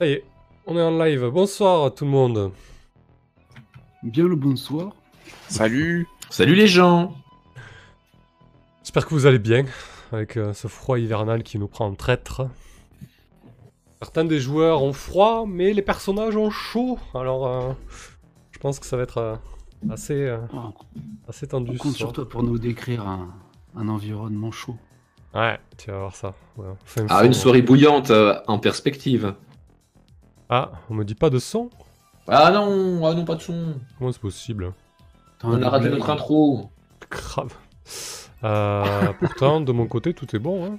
Ça y est, on est en live. Bonsoir à tout le monde. Bien le bonsoir. Salut Salut les gens J'espère que vous allez bien avec euh, ce froid hivernal qui nous prend en traître. Certains des joueurs ont froid, mais les personnages ont chaud. Alors, euh, je pense que ça va être euh, assez, euh, Oh, assez tendu. on compte sur toi pour nous décrire un, un environnement chaud. Ouais, tu vas voir ça. Ouais, Ah, une soirée bouillante euh, en perspective. Ah, on me dit pas de son Ah non, ah non, pas de son. Comment c'est possible? Attends, On a raté notre intro. Grave. Euh, pourtant, de mon côté, tout est bon. Hein.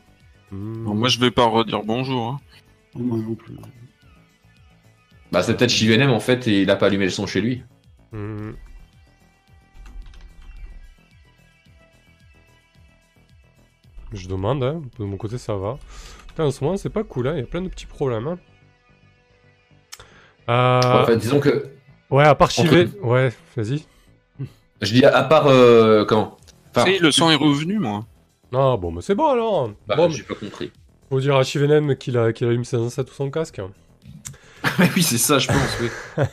Hmm. Bon, Moi je vais pas redire bonjour. hein. Moi non plus. Bah, c'est peut-être Chivenem en fait et il a pas allumé le son chez lui. Hmm. Je demande, hein. de mon côté ça va. Putain, en ce moment c'est pas cool, hein. il y a plein de petits problèmes. Euh, Enfin, disons que. ouais, à part Chivé... Ouais, vas-y. Je dis à part. euh, comment Enfin, Si, le son est revenu, moi. Non, bon, mais c'est bon alors. bah, bon, j'ai pas compris. faut dire à Chivenem qu'il a, qu'il allume ses ancêtres ou son casque. Mais oui, c'est ça, je pense, oui.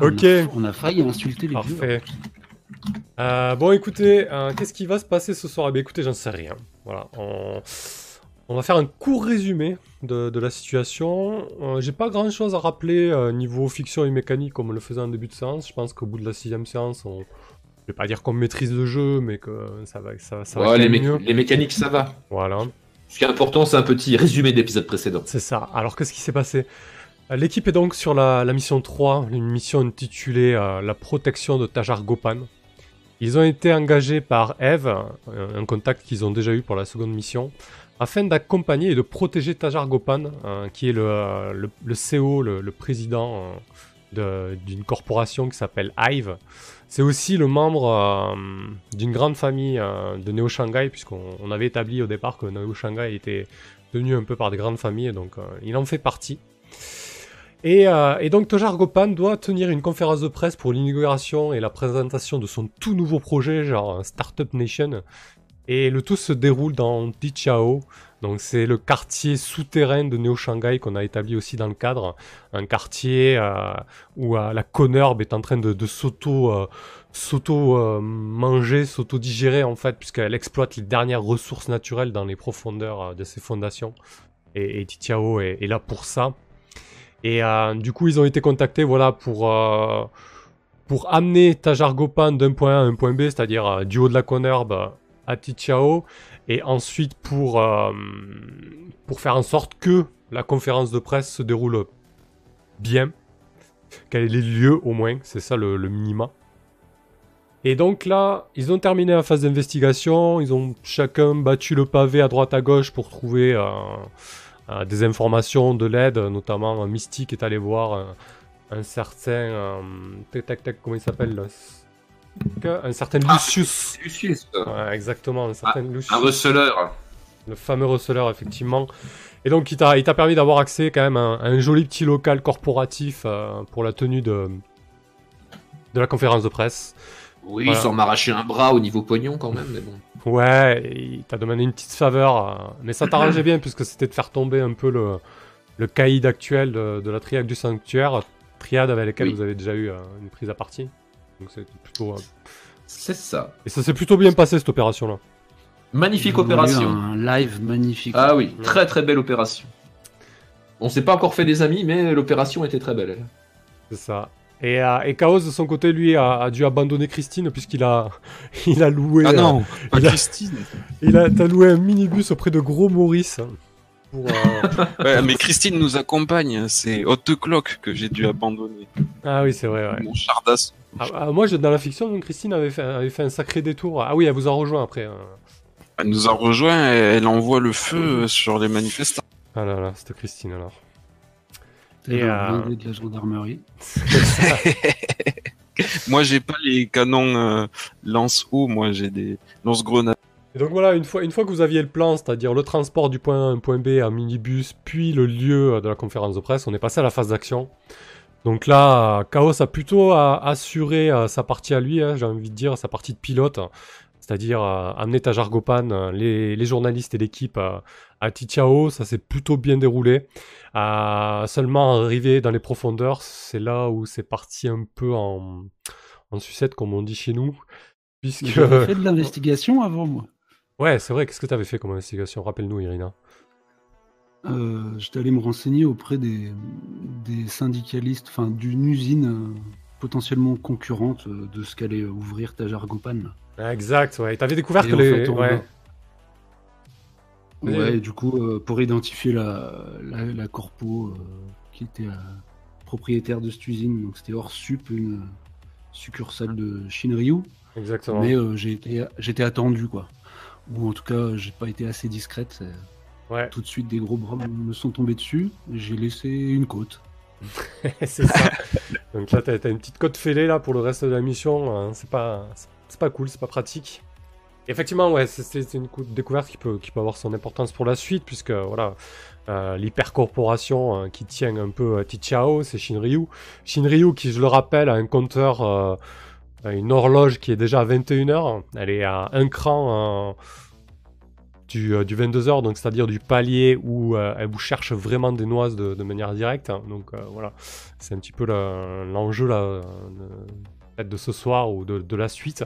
Ok. On a, on a failli insulter les. Parfait. Euh, bon, écoutez, euh, qu'est-ce qui va se passer ce soir? Eh bien, écoutez, j'en sais rien. Voilà, on... on va faire un court résumé de, de la situation. Euh, J'ai pas grand-chose à rappeler euh, niveau fiction et mécanique comme on le faisait en début de séance. Je pense qu'au bout de la sixième séance, on... je vais pas dire qu'on maîtrise le jeu, mais que ça va, ça, ça va Ouais, les, même mé- mieux. les mécaniques, ça va. Voilà. Ce qui est important, c'est un petit résumé d'épisode précédent. C'est ça. Alors, qu'est-ce qui s'est passé? L'équipe est donc sur la, la mission 3, une mission intitulée euh, La protection de Tajar Gopan. Ils ont été engagés par Eve, un contact qu'ils ont déjà eu pour la seconde mission, afin d'accompagner et de protéger Tajar Gopan, euh, qui est le, euh, le, CEO, le, président euh, d'une corporation qui s'appelle Hive. C'est aussi le membre euh, d'une grande famille de Neo Shanghai, puisqu'on on avait établi au départ que Neo Shanghai était tenu un peu par des grandes familles, donc il en fait partie. Et, et donc Tojar Gopan doit tenir une conférence de presse pour l'inauguration et la présentation de son tout nouveau projet, genre Startup Nation. Et le tout se déroule dans Dichao, donc c'est le quartier souterrain de Neo Shanghai qu'on a établi aussi dans le cadre, un quartier euh, où euh, la Conurb est en train de, s'auto euh, s'auto manger, s'auto digérer en fait, puisqu'elle exploite les dernières ressources naturelles dans les profondeurs de ses fondations. Et, et Tichiao est, là pour ça. Et du coup, ils ont été contactés, voilà, pour pour amener Tajar Gopan d'un point A à un point B, c'est-à-dire du haut de la Conurb à Tichiao, et ensuite pour euh, pour faire en sorte que la conférence de presse se déroule bien, qu'elle ait les lieux au moins, c'est ça le, minima. Et donc là, ils ont terminé la phase d'investigation, ils ont chacun battu le pavé à droite à gauche pour trouver euh, euh, des informations, de l'aide, notamment Mystique est allé voir un certain... comment il s'appelle Un certain Lucius. Lucius, euh, Ouais, exactement, un certain Lucius. un receleur. Le fameux receleur, effectivement. Et donc, il t'a permis d'avoir accès quand même à un, à un joli petit local corporatif euh, pour la tenue de, de la conférence de presse. Oui, Voilà. sans m'arracher un bras au niveau pognon quand même, mais bon. Ouais, il t'a demandé une petite faveur, euh, mais ça t'arrangeait bien puisque c'était de faire tomber un peu le, le caïd actuel de, de la triade du sanctuaire, triade avec laquelle Oui. vous avez déjà eu euh, une prise à partie. Donc c'était plutôt. euh, C'est ça. Et ça s'est plutôt bien passé cette opération-là. Magnifique opération. Un live magnifique. Ah oui, Ouais. très très belle opération. On s'est pas encore fait des amis, mais l'opération était très belle. elle. C'est ça. Et, euh, et Chaos de son côté, lui, a, a dû abandonner Christine puisqu'il a, il a loué. Ah euh, non, pas il a- Christine. il a t'as loué un minibus auprès de Gros Maurice. Pour, euh, Ouais, mais Christine nous accompagne, c'est Hot Clock que j'ai dû abandonner. Ah oui, c'est vrai, ouais. Mon char d'assaut. Ah, ah, moi, je- dans la fiction, Christine avait fait, avait fait un sacré détour. Ah oui, elle vous a rejoint après. hein. Elle nous a rejoint et elle envoie le feu sur les manifestants. Ah là là, c'était Christine alors. Et, le euh, de la gendarmerie. Moi, j'ai pas les canons euh, lance-eau, moi j'ai des lance-grenades. Et donc voilà, une fois, une fois que vous aviez le plan, c'est-à-dire le transport du point A à un point B en minibus, puis le lieu de la conférence de presse, on est passé à la phase d'action. Donc là, Chaos a plutôt euh, assuré euh, sa partie à lui, hein, j'ai envie de dire, sa partie de pilote. c'est-à-dire euh, amener Tajar Gopan, euh, les, les journalistes et l'équipe euh, à Tichao, ça s'est plutôt bien déroulé. Euh, seulement arrivé dans les profondeurs, c'est là où c'est parti un peu en, en sucette, comme on dit chez nous. Puisque... J'avais fait de l'investigation avant, moi. Ouais, c'est vrai, qu'est-ce que tu avais fait comme investigation? Rappelle-nous, Irina. Euh, J'étais allé me renseigner auprès des, des syndicalistes, enfin d'une usine euh, potentiellement concurrente euh, de ce qu'allait ouvrir Tajar Gopan. là. Exact, ouais. T'avais découvert Et que les... fait, on ouais. et du coup, euh, pour identifier la, la, la corpo qui était propriétaire de cette usine, donc c'était Orsup, une succursale de Shinryu, Exactement. mais j'ai été, j'étais attendu, quoi. Ou en tout cas, j'ai pas été assez discrète. c'est- Ouais, Tout de suite, des gros bras me sont tombés dessus, j'ai laissé une côte. c'est ça. Donc là, t'as t'as une petite cote fêlée là pour le reste de la mission. hein. C'est pas, c'est- pas cool, c'est pas pratique. Et effectivement, ouais, c'est- une cou- découverte qui peut, qui peut avoir son importance pour la suite, puisque voilà, euh, l'hypercorporation euh, qui tient un peu euh, Tichao, c'est Shinryu. Shinryu, qui, je le rappelle, a un compteur, euh, une horloge qui est déjà à 21h. Elle est à un cran. Du, euh, du 22h, donc c'est-à-dire du palier où euh, elle vous cherche vraiment des noises de, manière directe. Donc euh, voilà, c'est un petit peu le- l'enjeu là, euh, de, ce soir ou de, la suite.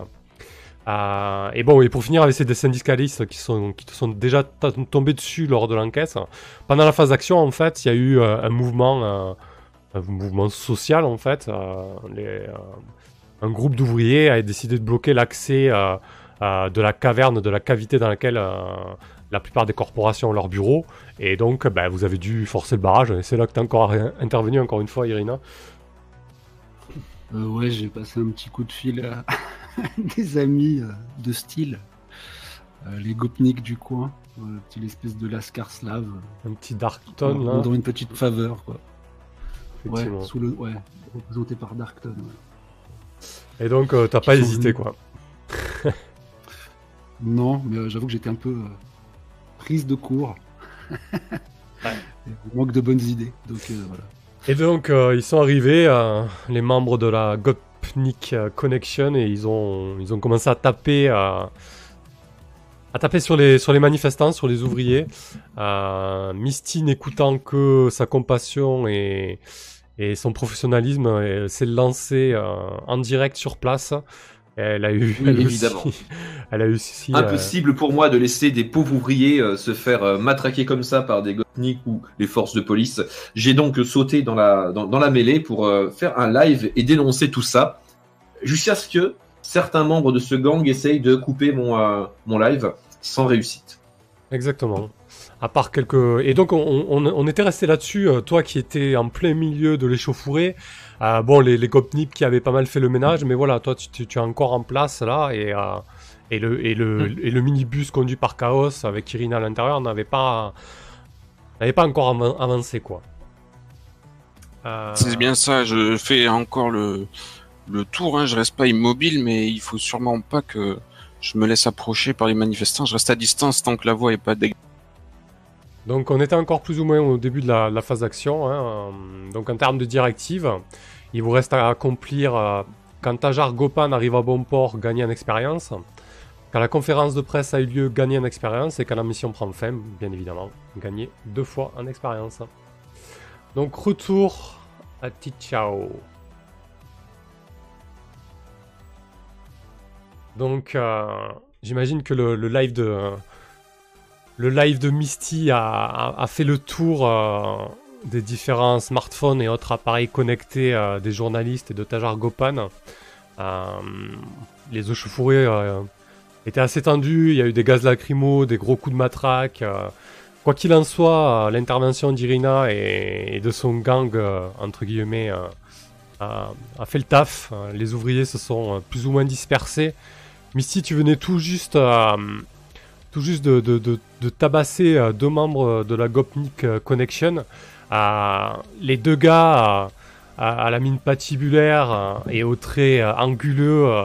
Et bon, et pour finir avec ces des syndicalistes qui, sont, qui te sont déjà tombés dessus lors de l'enquête, pendant la phase d'action, en fait, il y a eu un mouvement, un mouvement social, en fait. un groupe d'ouvriers a décidé de bloquer l'accès euh, de la caverne, de la cavité dans laquelle euh, la plupart des corporations ont leur bureau. Et donc, ben, vous avez dû forcer le barrage. Et c'est là que tu es encore in- intervenu, encore une fois, Irina. Euh, ouais, j'ai passé un petit coup de fil à des amis euh, de style, euh, les gopniks du coin, euh, petite espèce de lascar slave, Un petit Darkton, là. dans une petite faveur, quoi. Ouais, sous le, ouais, représenté par Darkton. ouais. Et donc, euh, t'as pas hésité, quoi. Non, mais euh, j'avoue que j'étais un peu euh, prise de court. Et Manque de bonnes idées, donc euh, voilà. Et donc, euh, ils sont arrivés, euh, les membres de la Gopnik Connection, et ils ont, ils ont commencé à taper, euh, à taper sur les, sur les manifestants, sur les ouvriers. Euh, Misty, n'écoutant que sa compassion et, et son professionnalisme, s'est lancée euh, en direct sur place. Elle a eu, Oui, elle évidemment. aussi, elle a eu euh, Impossible pour moi de laisser des pauvres ouvriers euh, se faire euh, matraquer comme ça par des gopniks ou les forces de police. J'ai donc sauté dans la, dans, dans la mêlée pour faire un live et dénoncer tout ça, jusqu'à ce que certains membres de ce gang essayent de couper mon, mon live sans réussite. Exactement. À part quelques. Et donc, on, on, on était resté là-dessus. toi qui étais en plein milieu de l'échauffourée. Euh, bon, les, les Gopnips qui avaient pas mal fait le ménage, mais voilà, toi, tu, tu- tu es encore en place là. Et, euh, et le, et, le, et le minibus conduit par Chaos avec Irina à l'intérieur n'avait pas, n'avait pas encore avan- avancé, quoi. Euh, C'est bien ça, je fais encore le, le tour, hein. je reste pas immobile, mais il faut sûrement pas que je me laisse approcher par les manifestants, je reste à distance tant que la voie est pas dégagée. Donc on était encore plus ou moins au début de la, phase d'action. hein, euh, Donc en termes de directives, il vous reste à accomplir euh, quand Tajar Gopan arrive à bon port, gagner en expérience. Quand la conférence de presse a eu lieu, gagner en expérience. Et quand la mission prend fin, bien évidemment, gagner deux fois en expérience. Donc retour à Tichao. Donc euh, j'imagine que le live de le live de Misty a, fait le tour euh, des différents smartphones et autres appareils connectés euh, des journalistes et de Tajar Gopan. Euh, les échauffourées étaient assez tendues, il y a eu des gaz lacrymaux, des gros coups de matraque. quoi qu'il en soit, l'intervention d'Irina et, de son gang, entre guillemets, a, fait le taf. Les ouvriers se sont plus ou moins dispersés. Misty, tu venais tout juste tout juste de, de- de- de tabasser euh, deux membres de la Gopnik euh, Connection. Euh, les deux gars euh, à, la mine patibulaire euh, et aux traits euh, anguleux euh,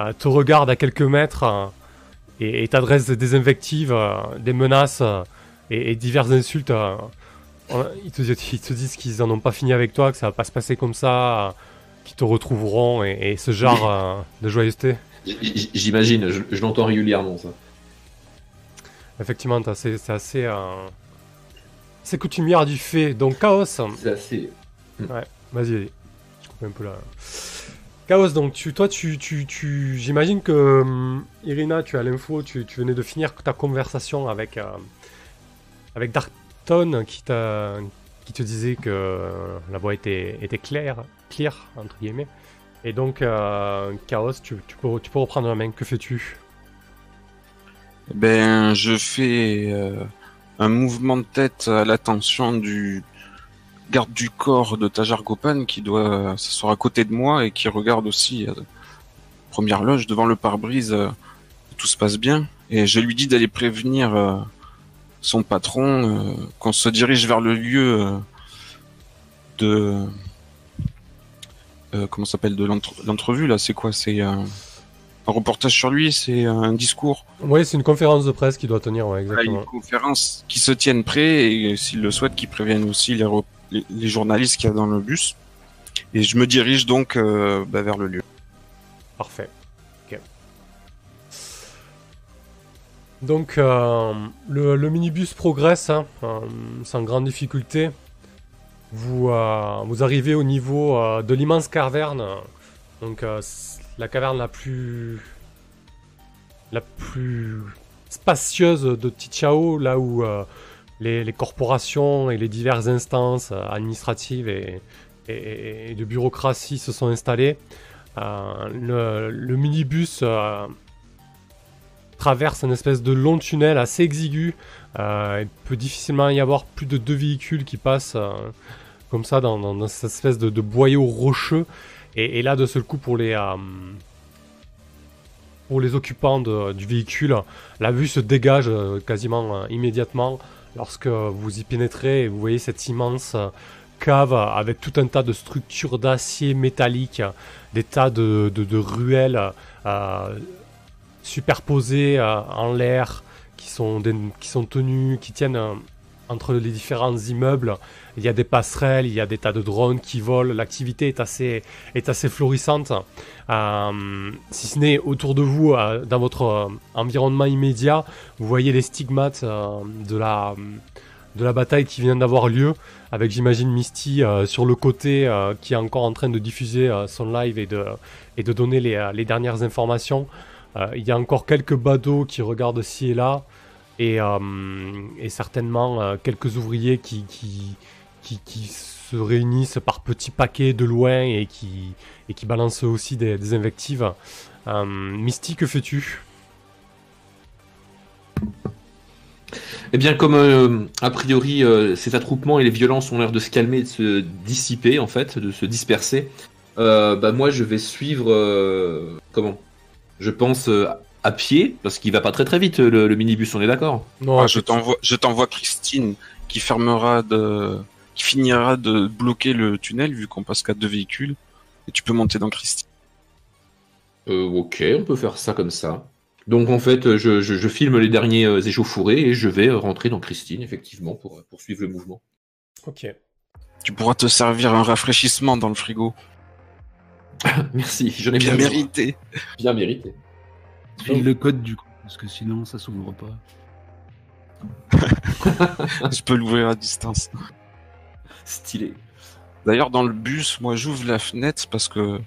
euh, te regardent à quelques mètres euh, et, t'adressent des invectives, euh, des menaces euh, et, et diverses insultes. euh. Euh, ils, te, ils te disent qu'ils en ont pas fini avec toi, que ça va pas se passer comme ça, euh, qu'ils te retrouveront et, et ce genre euh, de joyeuseté. J'imagine, je, je l'entends régulièrement ça. Effectivement, c'est c'est assez. Euh... C'est coutumière du fait. Donc, Chaos. C'est assez. Vas-y, vas-y. Je coupe un peu là. Chaos, donc tu, toi, tu, tu, tu j'imagine que hum, Irina, tu as l'info, tu, tu venais de finir ta conversation avec euh, avec Darkton qui qui te disait que euh, la voix était était claire, clear entre guillemets. Et donc euh, Chaos, tu, tu peux tu peux reprendre la main. Que fais-tu? Ben, je fais euh, un mouvement de tête à l'attention du garde du corps de Tajar Gopan qui doit s'asseoir à côté de moi et qui regarde aussi euh, première loge devant le pare-brise. euh, tout se passe bien et je lui dis d'aller prévenir son patron qu'on se dirige vers le lieu de comment s'appelle de l'entre- l'entrevue là. C'est quoi? C'est un reportage sur lui. C'est un discours. Oui, c'est une conférence de presse qui doit tenir, ouais, Voilà, exactement. une conférence qui se tienne prêt et s'ils le souhaitent, qu'ils préviennent aussi les, re- les, les journalistes qu'il y a dans le bus. Et je me dirige donc euh, bah, vers le lieu. Parfait. Ok. Donc, euh, le, le minibus progresse hein, euh, sans grande difficulté. Vous, vous arrivez au niveau de l'immense caverne. Donc, la caverne la plus. la plus spacieuse de Tichao, là où euh, les, corporations et les diverses instances euh, administratives et, de bureaucratie se sont installées. Euh, le, minibus traverse une espèce de long tunnel assez exigu. Il peut difficilement y avoir plus de deux véhicules qui passent comme ça dans, cette espèce de boyau rocheux. Et, là, de seul coup, pour les, euh, pour les occupants du véhicule, la vue se dégage euh, quasiment euh, immédiatement lorsque vous y pénétrez et vous voyez cette immense cave avec tout un tas de structures d'acier métallique des tas de, ruelles superposées en l'air qui sont, tenues, qui tiennent entre les différents immeubles. Il y a des passerelles, il y a des tas de drones qui volent. L'activité est assez, est assez florissante. Euh, si ce n'est autour de vous, euh, dans votre euh, environnement immédiat, vous voyez les stigmates de, la, de la bataille qui vient d'avoir lieu avec j'imagine Misty sur le côté qui est encore en train de diffuser son live et de, et de donner les, les dernières informations. Il y a encore quelques badauds qui regardent ci et là et, euh, et certainement euh, quelques ouvriers qui, qui, qui, se réunissent par petits paquets de loin et qui, et qui balancent aussi des, invectives. Euh, Misty, que fais-tu? Eh bien, comme euh, a priori euh, ces attroupements et les violences ont l'air de se calmer, de se dissiper en fait, de se disperser, bah moi je vais suivre comment? Je pense à pied parce qu'il va pas très très vite le, le minibus, on est d'accord Non, Ah, je t'envoie, je t'envoie Christine qui fermera de, qui finira de bloquer le tunnel vu qu'on passe qu'à deux véhicules. Et tu peux monter dans Christine. Euh, ok, on peut faire ça comme ça. Donc en fait, je, je, je filme les derniers euh, échauffourés et je vais euh, rentrer dans Christine effectivement pour poursuivre le mouvement. Ok. Tu pourras te servir un rafraîchissement dans le frigo. Merci, j'en ai Bien mérité. Bien mérité. File le code du coup, parce que sinon ça s'ouvre pas. je peux l'ouvrir à distance. Stylé. D'ailleurs, dans le bus, moi, j'ouvre la fenêtre parce que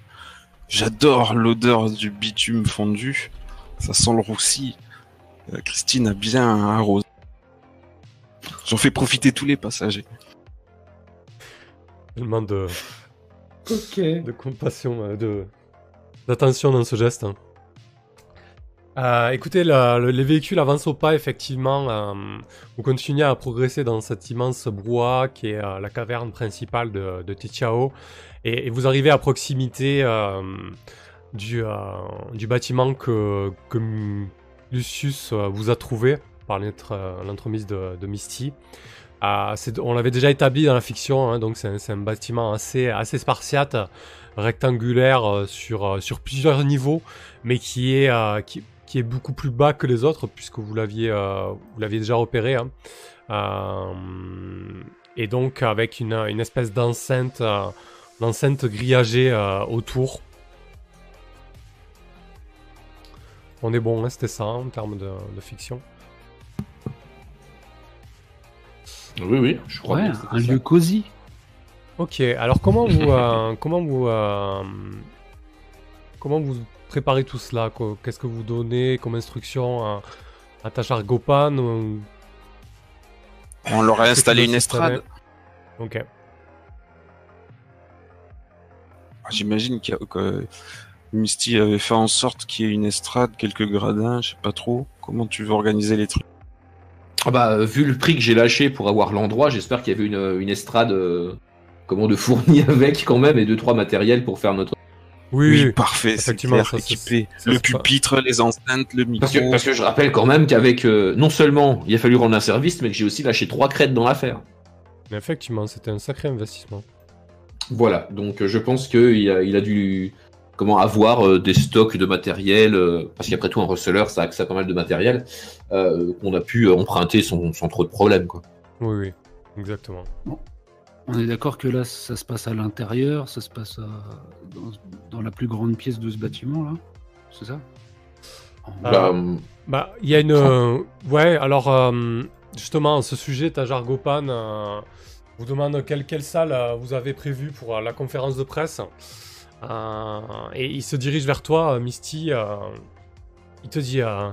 j'adore l'odeur du bitume fondu. Ça sent le roussi. Euh, Christine a bien arrosé. J'en fais profiter tous les passagers. Tellement de, Ok. de compassion, euh, de d'attention dans ce geste. hein. Euh, écoutez, les véhicules avancent au pas, effectivement. euh, vous continuez à progresser dans cette immense brouhaha qui est euh, la caverne principale de, de Tichao. Et, vous arrivez à proximité euh, du, euh, bâtiment que, Lucius euh, vous a trouvé par euh, l'entremise de, Misty. Euh, on l'avait déjà établi dans la fiction, hein, donc c'est un, bâtiment assez, spartiate, rectangulaire euh, sur, euh, plusieurs niveaux, mais qui est, euh, qui est beaucoup plus bas que les autres, puisque vous l'aviez euh, vous l'aviez déjà repéré. hein. Euh, et donc avec une, une espèce d'enceinte euh, d'enceinte grillagée euh, autour. On est bon, hein, c'était ça en termes de, de fiction. Oui, oui, je crois Ouais, que un ça. lieu cosy. Ok, alors comment vous, euh, comment vous, euh, comment vous préparez tout cela quoi Qu'est-ce que vous donnez comme instruction à, à Tachar Gopan ou- On leur a Qu'est-ce installé une estrade. Ok. Ah, J'imagine qu'il y a- que Misty avait fait en sorte qu'il y ait une estrade, quelques gradins, je sais pas trop. Comment tu veux organiser les trucs? Ah bah, euh, vu le prix que j'ai lâché pour avoir l'endroit, j'espère qu'il y avait une, une estrade euh, comment de fournie avec quand même et deux trois matériels pour faire notre. Oui, oui. parfait, c'est Effectivement, clair, ça, c'est- équipé. ça, le pas- pupitre, les enceintes, le micro. Parce que, parce que je rappelle quand même qu'avec euh, non seulement il a fallu rendre un service, mais que j'ai aussi lâché trois crêtes dans l'affaire. Mais effectivement, c'était un sacré investissement. Voilà, donc euh, je pense qu'il a, il a dû comment avoir euh, des stocks de matériel, euh, parce qu'après tout un receleur ça a accès à pas mal de matériel, euh, qu'on a pu euh, emprunter sans, sans trop de problèmes. Quoi. Oui, oui, exactement. On est d'accord que là, ça se passe à l'intérieur, ça se passe à- dans, dans la plus grande pièce de ce bâtiment, là C'est ça? Ah. Bah, euh, Bah, il y a une. euh, ouais, alors, euh, justement, ce sujet, Tajar Gopan euh, vous demande quelle, quelle salle euh, vous avez prévue pour euh, la conférence de presse. Euh, et il se dirige vers toi, euh, Misty. euh, il te dit euh,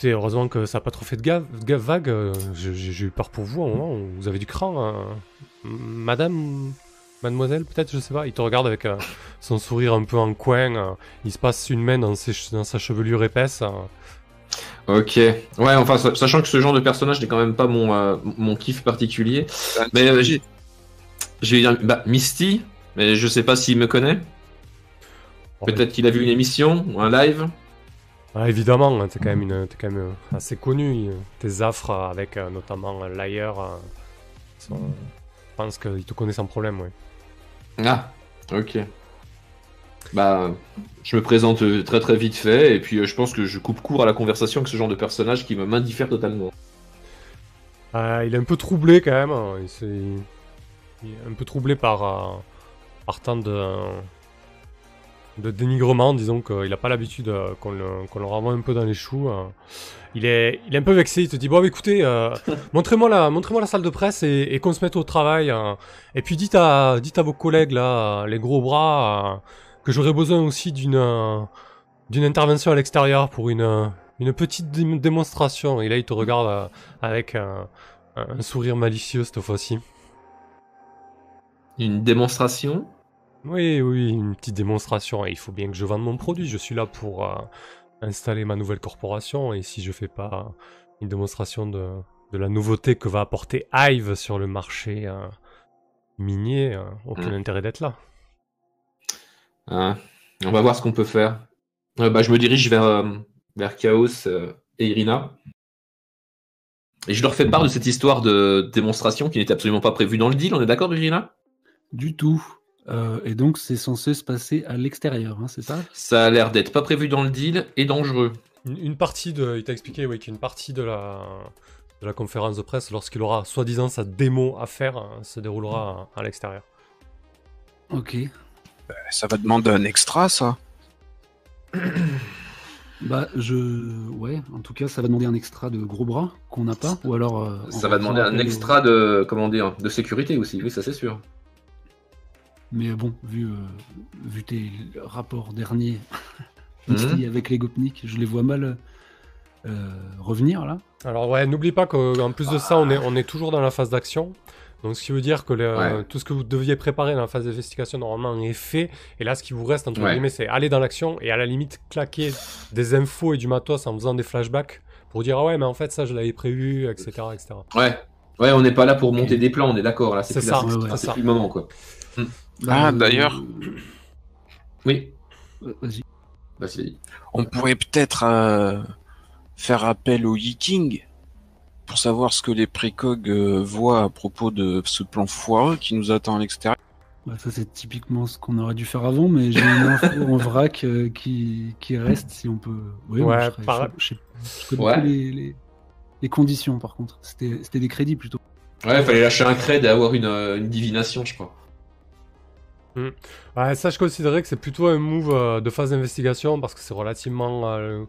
C'est heureusement que ça n'a pas trop fait de gave, de gave- vague. euh, j'ai- eu peur pour vous à un moment. où Vous avez du cran. euh, madame Mademoiselle, peut-être, je sais pas. Il te regarde avec euh, son sourire un peu en coin. euh, il se passe une main dans, ses che- dans sa chevelure épaisse. euh, ok. Ouais, enfin, sa- sachant que ce genre de personnage n'est quand même pas mon, euh, mon kiff particulier. Mais euh, j'ai j'ai eu un- bah, Misty, mais je sais pas s'il me connaît. Peut-être qu'il a vu une émission ou un live. Ah, évidemment, hein, t'es quand même, une, t'es quand même euh, assez connu. Tes affres avec euh, notamment euh, Liar, sont- je pense qu'il te connaît sans problème, ouais. Ah, ok. Bah, je me présente très très vite fait, et puis je pense que je coupe court à la conversation avec ce genre de personnage qui me m'indiffère totalement. Euh, il est un peu troublé quand même. il, est un peu troublé par, euh, par tant de, de dénigrement. Disons qu'il n'a pas l'habitude euh, qu'on le, renvoie un peu dans les choux. euh. Il, est, il est un peu vexé. Il te dit Bon, écoutez, euh, montrez-moi la, montrez la salle de presse et, et qu'on se mette au travail. euh. et puis dites à, dites à vos collègues, là, les gros bras, euh, que j'aurais besoin aussi d'une euh, d'une intervention à l'extérieur pour une, une petite dé- démonstration. Et là, il te regarde euh, avec un, un sourire malicieux cette fois-ci. Une démonstration? Oui, oui, une petite démonstration. Il faut bien que je vende mon produit. Je suis là pour euh, installer ma nouvelle corporation. Et si je fais pas une démonstration de, de la nouveauté que va apporter Hive sur le marché euh, minier, euh, aucun Mm. intérêt d'être là. Hein, On va voir ce qu'on peut faire. Euh, bah, je me dirige vers, euh, vers Chaos euh, et Irina. Et je leur fais part de cette histoire de démonstration qui n'était absolument pas prévue dans le deal, on est d'accord, Irina? Du tout. Euh, et donc, c'est censé se passer à l'extérieur, hein, c'est ça? Ça a l'air d'être pas prévu dans le deal et dangereux. Une, une partie de. Il t'a expliqué, oui, qu'une partie de la, de la conférence de presse, lorsqu'il aura soi-disant sa démo à faire, euh, se déroulera à, à l'extérieur. Ok. Ça va demander un extra, ça? Bah, je. Ouais, en tout cas, ça va demander un extra de gros bras qu'on n'a pas. Ou alors. euh, Ça va demander un extra de, comment dire, de sécurité aussi, oui, ça c'est sûr. Mais bon, vu, euh, vu tes rapports derniers. Misty, avec les Gopnik, je les vois mal euh, revenir là. Alors ouais, n'oublie pas qu'en plus de ça, on est, on est toujours dans la phase d'action. Donc ce qui veut dire que le- Ouais. tout ce que vous deviez préparer dans la phase d'investigation normalement est fait. Et là, ce qui vous reste, entre Ouais. guillemets, c'est aller dans l'action et à la limite claquer des infos et du matos en faisant des flashbacks pour dire ah ouais, mais en fait ça je l'avais prévu, etc. etc. Ouais. Ouais, on n'est pas là pour monter des plans, on est d'accord, là, c'est ça, ouais, ouais. c'est ça. plus le moment, quoi. Ah, euh, d'ailleurs. Oui, euh, Vas-y. vas-y. On pourrait peut-être euh, faire appel au Yiking pour savoir ce que les précogs euh, voient à propos de ce plan foireux qui nous attend à l'extérieur. Bah, ça, c'est typiquement ce qu'on aurait dû faire avant, mais j'ai une info en vrac euh, qui, qui reste si on peut. Oui, moi, je, serais- par- je, je sais- je connais Ouais. les, les, les conditions par contre. C'était c'était des crédits plutôt. Ouais, fallait lâcher un cred et avoir une, euh, une divination, je crois. Ouais, ça je considérais que c'est plutôt un move euh, de phase d'investigation parce que c'est relativement euh,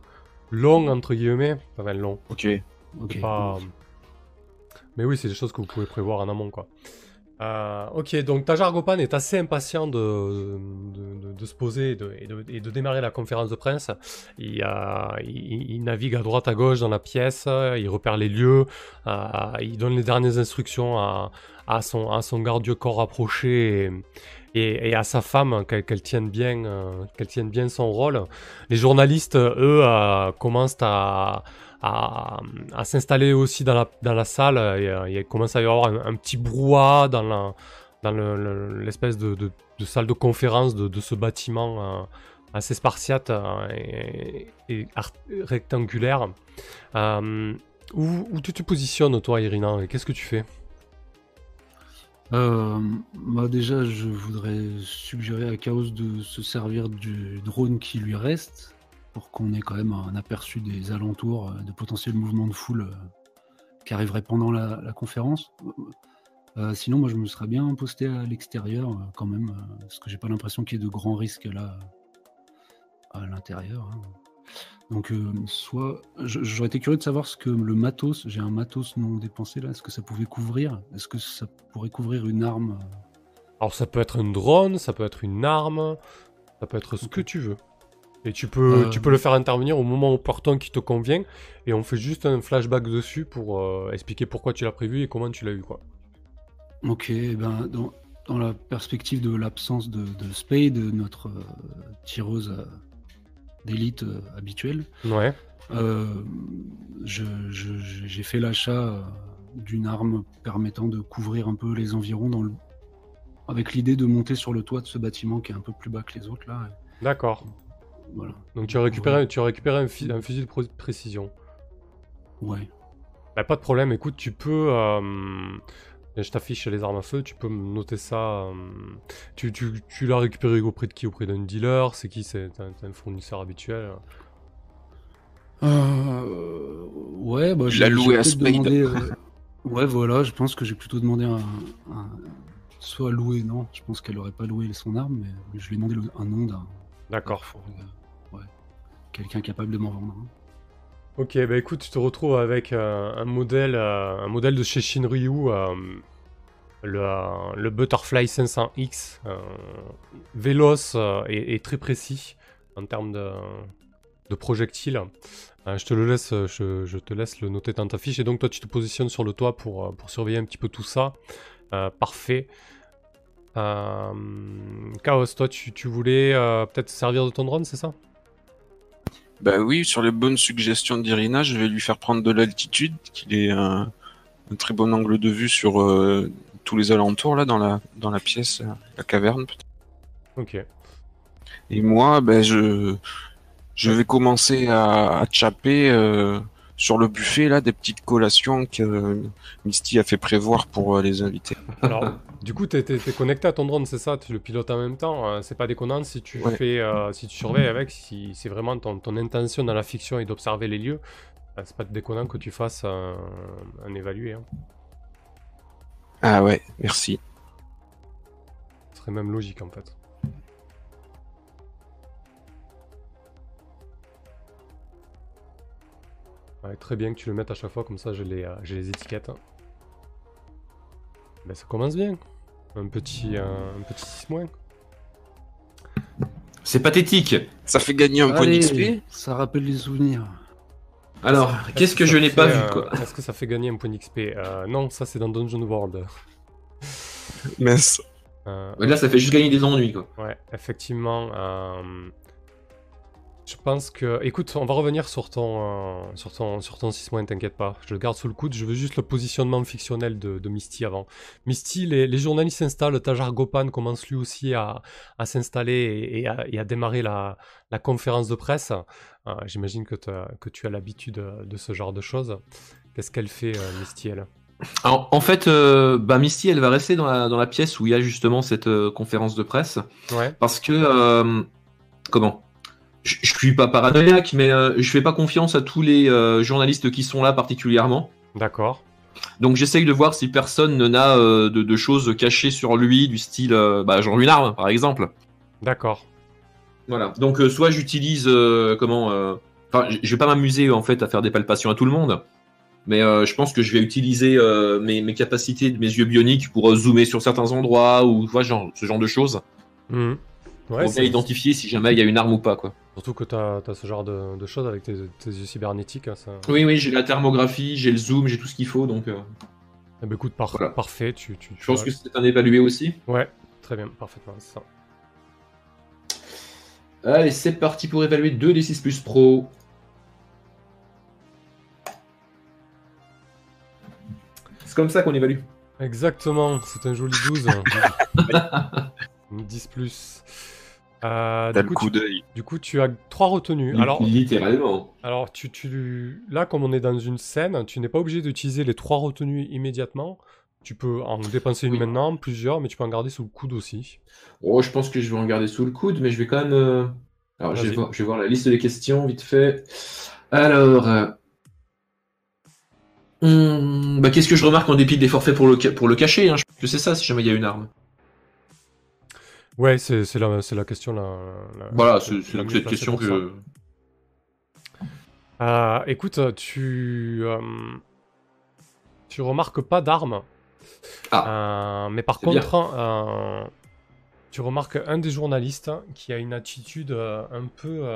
long entre guillemets, enfin long. Ok. Pas- Mais oui, c'est des choses que vous pouvez prévoir en amont, quoi. Euh, ok, donc Tajar Gopan est assez impatient de, de, de- de se poser et de, et, de, et de démarrer la conférence de presse. Il, euh, il, il navigue à droite, à gauche dans la pièce, il repère les lieux, euh, il donne les dernières instructions à, à, son, à son garde-corps rapproché et, et, à sa femme qu'elle qu'elle tienne, bien, euh, qu'elle tienne bien son rôle. Les journalistes, eux, euh, commencent à, s'installer aussi dans la, salle. Euh, il commence à y avoir un, petit brouhaha dans l'espèce de, salle de conférence de, ce bâtiment assez spartiate et, rectangulaire. Où, où tu te positionnes, toi, Irina? Qu'est-ce que tu fais? Euh, bah déjà, je voudrais suggérer à Chaos de se servir du drone qui lui reste pour qu'on ait quand même un aperçu des alentours, euh, de potentiels mouvements de foule euh, qui arriveraient pendant la, conférence. Euh, sinon, moi, je me serais bien posté à l'extérieur quand même, parce que j'ai pas l'impression qu'il y ait de grands risques là à l'intérieur. hein. Donc, euh, soit j'aurais été curieux de savoir ce que le matos, j'ai un matos non dépensé là, est-ce que ça pouvait couvrir? Est-ce que ça pourrait couvrir une arme? Alors, ça peut être un drone, ça peut être une arme, ça peut être ce que tu veux. Et tu peux, Euh. tu peux le faire intervenir au moment opportun qui te convient, et on fait juste un flashback dessus pour euh, expliquer pourquoi tu l'as prévu et comment tu l'as eu, quoi. Ok, eh ben dans, dans la perspective de l'absence de, de Spade, notre tireuse d'élite euh, habituelle, Ouais. euh, je- je- j'ai fait l'achat euh, d'une arme permettant de couvrir un peu les environs dans le... avec l'idée de monter sur le toit de ce bâtiment qui est un peu plus bas que les autres là. D'accord. voilà. Donc tu as récupéré, tu as récupéré un, fusil de précision. Ouais. Bah, pas de problème, écoute, tu peux... euh, Je t'affiche les armes à feu, tu peux me noter ça. euh, Tu, tu, tu l'as récupéré auprès de qui? Auprès d'un dealer? C'est qui? C'est un, un fournisseur habituel? Euh, ouais, bah, j'ai- loué à Spade. euh, Ouais, voilà, je pense que j'ai plutôt demandé un, un- soit louer, non, je pense qu'elle aurait pas loué son arme, mais, je lui ai demandé le- un nom d'un. D'accord. Ouais. Quelqu'un capable de m'en vendre. un. Ok, bah écoute, tu te retrouves avec euh, un modèle, euh, un modèle de chez Shinryu, euh, le, Butterfly 500X, euh, véloce et, très précis en termes de, de projectiles. Je te le laisse, je, te laisse le noter dans ta fiche. Et donc toi, tu te positionnes sur le toit pour, surveiller un petit peu tout ça. Parfait. Chaos, toi, tu, tu voulais peut-être servir de ton drone, c'est ça? Bah oui, sur les bonnes suggestions d'Irina, je vais lui faire prendre de l'altitude, qu'il ait un, un très bon angle de vue sur euh, tous les alentours, là, dans la, dans la pièce, euh, la caverne. peut-être. Ok. Et moi, ben, je, je vais commencer à, à chapper euh, sur le buffet, là, des petites collations que euh, Misty a fait prévoir pour euh, les invités. Alors, du coup, t'es, t'es- t'es connecté à ton drone, c'est ça? Tu le pilotes en même temps euh, C'est pas déconnant si tu Ouais. fais, euh, si tu surveilles avec, si c'est vraiment ton, ton intention dans la fiction et d'observer les lieux. c'est pas déconnant que tu fasses un, un évalué. Hein. Ah ouais, merci. Ce serait même logique en fait. Ouais, très bien que tu le mettes à chaque fois, comme ça j'ai les, euh, j'ai les étiquettes. Ben, ça commence bien. Un petit, euh, un petit 6 moins. C'est pathétique. Ça fait gagner un point d'XP ça rappelle les souvenirs. Alors, qu'est-ce que je n'ai pas euh, vu quoi Est-ce que ça fait gagner un point d'XP Euh, Non, ça c'est dans Dungeon World. Mais Euh, Là, ça fait juste gagner des ennuis quoi. Ouais, effectivement. euh, Je pense que. Écoute, on va revenir sur ton, euh, sur ton, sur ton 6 mois, t'inquiète pas. Je le garde sous le coude. Je veux juste le positionnement fictionnel de, de Misty avant. Misty, les, les journalistes s'installent. Tajar Gopan commence lui aussi à, à s'installer et, et à, et à démarrer la, la conférence de presse. Euh, J'imagine que, que tu as l'habitude de, de ce genre de choses. Qu'est-ce qu'elle fait, euh, Misty, elle? Alors, en fait, euh, bah, Misty, elle va rester dans la, dans la pièce où il y a justement cette euh, conférence de presse. Ouais. Parce que, euh, comment? Je, je suis pas paranoïaque, mais euh, je fais pas confiance à tous les euh, journalistes qui sont là particulièrement. D'accord. Donc j'essaye de voir si personne n'a euh, de, de choses cachées sur lui, du style, euh, bah, genre une arme, par exemple. D'accord. Voilà. Donc soit j'utilise comment Enfin, je vais pas m'amuser en fait à faire des palpations à tout le monde, mais je pense que je vais utiliser mes, mes capacités de mes yeux bioniques pour zoomer sur certains endroits ou vois, genre, ce genre de choses. Pour Ouais, bien c'est- identifier si jamais il y a une arme ou pas. Quoi. surtout que tu as, ce genre de, de choses avec tes, tes yeux cybernétiques. hein, ça... Oui, oui, j'ai la thermographie, j'ai le zoom, j'ai tout ce qu'il faut, donc euh, Eh ben, écoute, par- Voilà. parfait. Tu, tu, je pense que c'est un évalué aussi. Ouais, très bien, parfaitement. c'est ça. Allez, c'est parti pour évaluer 2 des 6 plus pro. C'est comme ça qu'on évalue. Exactement, c'est un joli 12. Une 10 plus. Euh, T'as du, le coup, coup tu, d'œil. du coup, tu as trois retenues. Alors, Littéralement. alors tu, tu, là, comme on est dans une scène, tu n'es pas obligé d'utiliser les trois retenues immédiatement. Tu peux en dépenser une Oui. maintenant, plusieurs, mais tu peux en garder sous le coude aussi. Oh, je pense que je vais en garder sous le coude, mais je vais quand même. euh, Alors, je vais, voir, je vais voir la liste des questions vite fait. Alors. euh, hum, bah, Qu'est-ce que je remarque en dépit des forfaits pour le, pour le cacher hein? Je pense que c'est ça si jamais il y a une arme. Ouais, c'est c'est la, c'est la question. La, la- Voilà, c'est cette question que. Euh, écoute, tu, euh, tu remarques pas d'armes. Euh, mais par contre, tu remarques un des journalistes qui a une attitude un peu,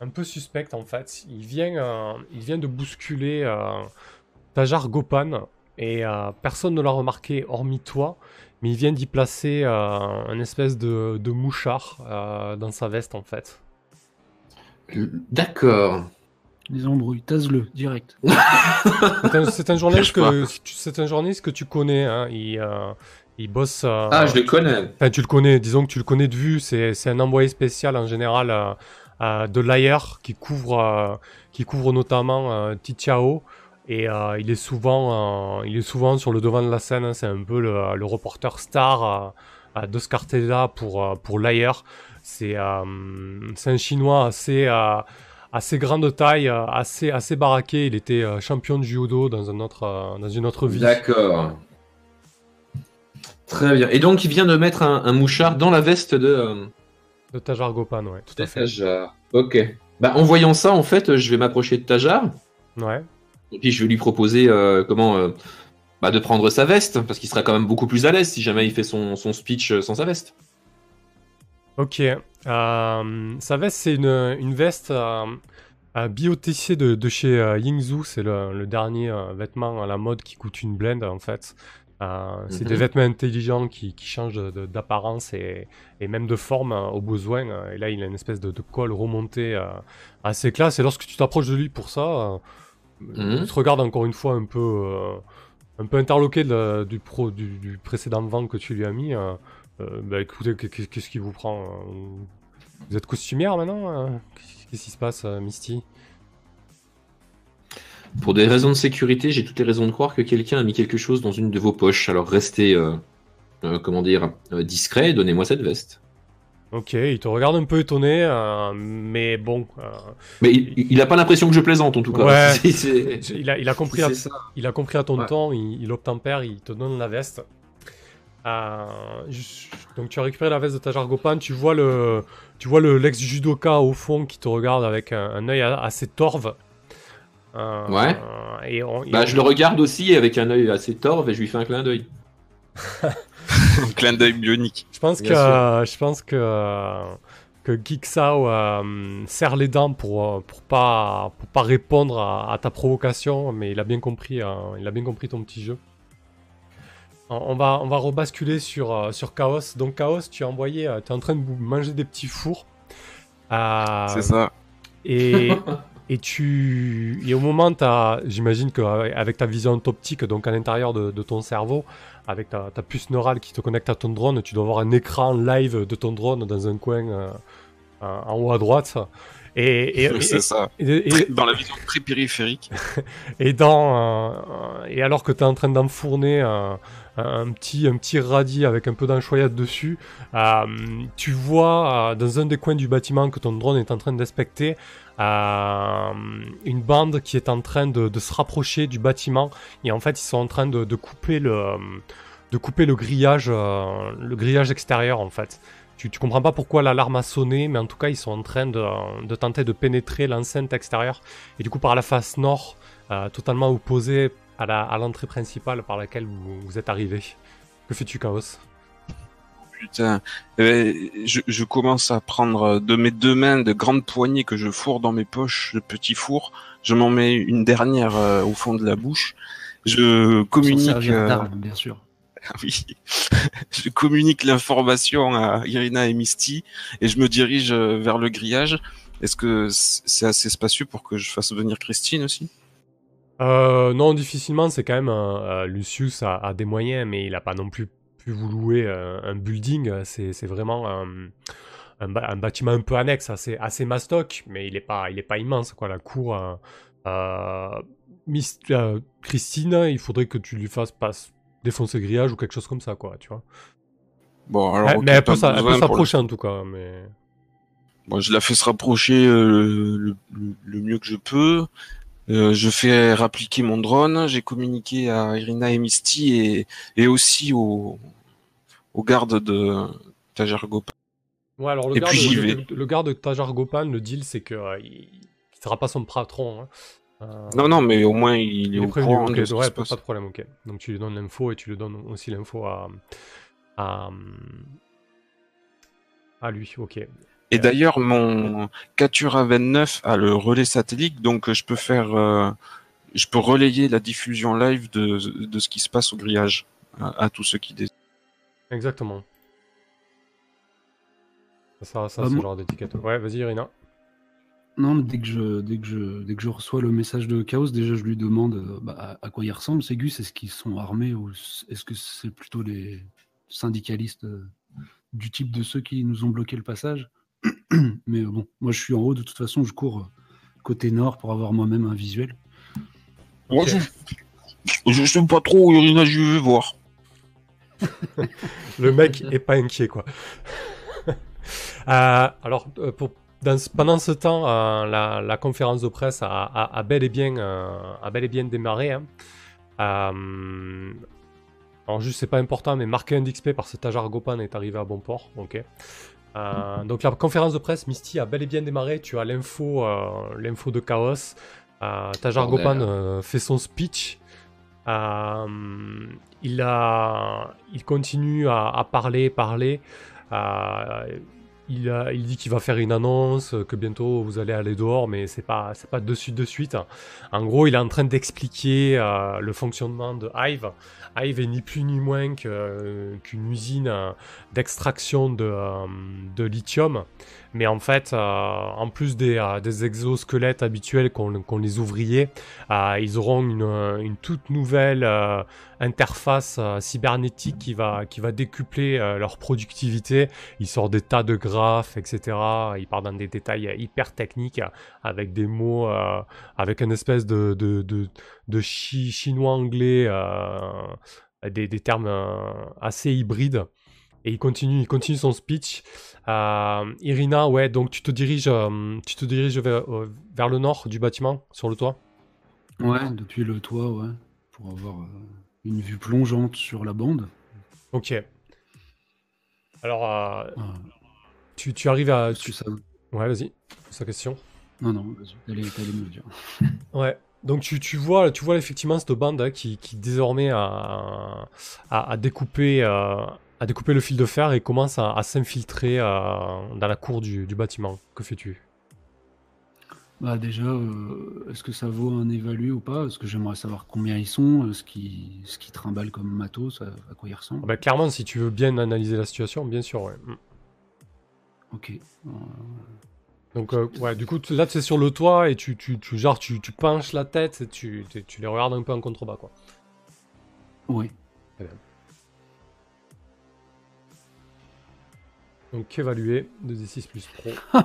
un peu suspecte en fait. Il vient, il vient de bousculer Tajar Gopan et personne ne l'a remarqué hormis toi. Mais il vient d'y placer euh, un espèce de, de mouchard euh, dans sa veste en fait. D'accord. Les embrouilles, tase-le, direct. C'est un, journaliste que c'est un journaliste que tu connais. Hein. Il, euh, il bosse. euh, Ah, je le connais. Enfin, tu le connais. Disons que tu le connais de vue. C'est c'est un envoyé spécial en général euh, euh, de l'AIR qui couvre euh, qui couvre notamment euh, Tichao. Et euh, il est souvent euh, il est souvent sur le devant de la scène. hein. C'est un peu le, le reporter star euh, de ce quartier-là pour euh, pour l'AIR. C'est un chinois assez assez grande taille, euh, assez assez baraqué. Il était champion de judo dans un autre dans une autre vie. D'accord. Très bien. Et donc, il vient de mettre un, un mouchard dans la veste de. De Tajar Gopan, ouais, tout à fait. Tajar. Ok. Bah, en voyant ça, en fait, je vais m'approcher de Tajar. Ouais. Et puis, je vais lui proposer euh, comment. euh, bah, de prendre sa veste, parce qu'il sera quand même beaucoup plus à l'aise si jamais il fait son, son speech euh, sans sa veste. Ok. Sa veste, c'est une, une veste euh, biotissée de, de chez euh, Yingzhou. C'est le, le dernier euh, vêtement à la mode qui coûte une blende, en fait. Euh, C'est Mhm. des vêtements intelligents qui, qui changent d'apparence et, et même de forme au besoin. Et là, il a une espèce de, de col remonté assez classe. Et lorsque tu t'approches de lui pour ça, euh, Mhm. il te regarde encore une fois un peu, euh, un peu interloqué du, pro, du, du précédent vent que tu lui as mis. euh, euh, bah écoutez, qu'est- qu'est- qu'est-ce qui vous prend euh, Vous êtes costumière maintenant euh Qu'est-ce qui se passe, euh, Misty? Pour des raisons de sécurité, j'ai toutes les raisons de croire que quelqu'un a mis quelque chose dans une de vos poches. Alors, restez. euh, euh, comment dire euh, discret et donnez-moi cette veste. Ok, il te regarde un peu étonné, euh, mais bon, euh, Mais il, il a pas l'impression que je plaisante en tout cas. Ouais. Il, a, il, a compris à, il a compris à ton Ouais. ton, il, il obtempère, il te donne la veste. Euh, donc tu as récupéré la veste de Tajar Gopan, tu vois le, tu vois le l'ex judoka au fond qui te regarde avec un, un œil assez torve. Ouais. Et on- et Bah, on- je le regarde aussi avec un œil assez torve et je lui fais un clin d'œil. Un clin d'œil bionique. Je pense que Bien euh, je pense que euh, que Geeksao euh, serre les dents pour euh, pour pas pour pas répondre à, à ta provocation, mais il a bien compris il a bien compris ton petit jeu. On on va on va rebasculer sur euh, sur Chaos. Donc Chaos, tu es envoyé, tu es en train de manger des petits fours. Euh, C'est ça. et, et tu et au moment t'as j'imagine qu'avec ta vision optique donc à l'intérieur de, de ton cerveau avec ta, ta puce neurale qui te connecte à ton drone tu dois avoir un écran live de ton drone dans un coin euh, euh, en haut à droite et, ça. et- Dans la vision très périphérique. et dans euh, euh, et alors que tu es en train d'enfourner un, un petit un petit radis avec un peu d'enchoyade dessus, euh, tu vois euh, dans un des coins du bâtiment que ton drone est en train d'inspecter euh, une bande qui est en train de, de se rapprocher du bâtiment et en fait ils sont en train de, de couper le de couper le grillage euh, le grillage extérieur en fait. Tu, tu comprends pas pourquoi l'alarme a sonné, mais en tout cas, ils sont en train de, de tenter de pénétrer l'enceinte extérieure. Et du coup, par la face nord, euh, totalement opposée à l'entrée principale par laquelle vous êtes arrivé. Que fais-tu, Chaos? Putain, Euh, je, je commence à prendre de mes deux mains de grandes poignées que je fourre dans mes poches de petits fours. Je m'en mets une dernière euh, au fond de la bouche. Je communique. euh, d'arme, bien sûr. Ah oui. je communique l'information à Irina et Misty et je me dirige euh, vers le grillage. Est-ce que c'est assez spacieux pour que je fasse venir Christine aussi? Euh, non, difficilement, c'est quand même. euh, Lucius a, a des moyens, mais il a pas non plus pu vous louer euh, un building. C'est c'est vraiment un, un, bâtiment un peu annexe, assez, assez mastoc, mais il est pas, il est pas immense. Quoi. La cour. euh, euh, Miss- euh, Christine, il faudrait que tu lui fasses passe, défoncer le grillage ou quelque chose comme ça, quoi, tu vois. Bon, alors Ouais, mais elle pas peut le- s'approcher en tout cas. Mais... Bon, je la fais se rapprocher euh, le, le- le mieux que je peux. Euh, je fais rappliquer mon drone. J'ai communiqué à Irina et Misty et, et aussi aux gardes de Tajargo. Ouais, alors le Et garde, puis j'y le, vais. le- le garde de Tajar Gopan, le deal, c'est que euh, il, il sera pas son patron. hein. Euh, Non, non, mais au moins il est Il est au prévenu, courant ok, de ce qui ouais, se pas, passe. pas de problème, ok. Donc tu lui donnes l'info et tu lui donnes aussi l'info à, à, à lui, ok. Et d'ailleurs, mon Katura 29 a le relais satellite, donc euh, je peux faire, euh, je peux relayer la diffusion live de, de ce qui se passe au grillage à, à tous ceux qui désirent. Exactement. Ça, ça Bah, c'est le moi- genre d'étiquette. Ouais, vas-y, Irina. Non, mais dès que je, dès que je, dès que je reçois le message de Chaos, déjà je lui demande euh, bah, à quoi ils ressemblent, ces Gus. Est-ce qu'ils sont armés ou est-ce que c'est plutôt les syndicalistes euh, du type de ceux qui nous ont bloqué le passage? Mais bon, moi je suis en haut, de toute façon, je cours euh, côté nord pour avoir moi-même un visuel. Ok. je, je sais pas trop, Irina, je vais voir. Le mec est pas inquiet, quoi. Euh, alors, euh, pour, dans ce- pendant ce temps, euh, la, la conférence de presse a, a- a bel, et bien, euh, a bel et bien démarré. hein. Euh, alors, juste, c'est pas important, mais marqué un d'XP parce que Tajar Gopan est arrivé à bon port. Ok. Euh, donc, la conférence de presse, Misty, a bel et bien démarré. Tu as l'info euh, l'info de Chaos. Euh, Tajar. Gopan euh, fait son speech. Il, a, il continue à, à parler, parler. Euh, il, dit qu'il va faire une annonce, que bientôt vous allez aller dehors, mais c'est pas, c'est pas de suite de suite. En gros, il est en train d'expliquer euh, le fonctionnement de Hive. Hive est ni plus ni moins que- qu'une usine euh, d'extraction de, euh, de lithium. Mais en fait, euh, en plus des, euh, exosquelettes habituels qu'ont les ouvriers, euh, ils auront une, toute nouvelle interface cybernétique qui va, qui va décupler leur productivité. Ils sortent des tas de graphes, etc. Ils partent dans des détails hyper techniques avec des mots, avec une espèce de, de, de, de chi- chinois-anglais, des, des termes assez hybrides. Et il continue, il continue son speech. Euh, Irina, ouais, donc tu te diriges, euh, tu te diriges vers, euh, vers le nord du bâtiment, sur le toit? Ouais, depuis le toit, ouais, pour avoir une vue plongeante sur la bande. Ok. Alors, Ah, tu, tu arrives à. Que ça... Ouais, vas-y, ta question. Non, non, vas-y, t'allais t'allais me le dire. Ouais. Donc tu, tu vois, tu vois effectivement cette bande hein, qui, qui désormais a, a, a découpé, euh, a découpé le fil de fer et commence à, à s'infiltrer euh, dans la cour du, du bâtiment. Que fais-tu? Bah déjà, euh, est-ce que ça vaut un évalué ou pas? Parce que j'aimerais savoir combien ils sont, euh, ce qui, ce qui trimballent comme matos, à, à quoi ils Ah ressemblent. bah, Clairement, si tu veux bien analyser la situation, bien sûr. Ouais. Mm. Ok. Euh, Donc ouais, du coup là tu es sur le toit et tu, tu, tu genre tu, tu penches la tête et tu, tu, les regardes un peu en contrebas quoi. ouais. Donc évalué 2d6 plus pro.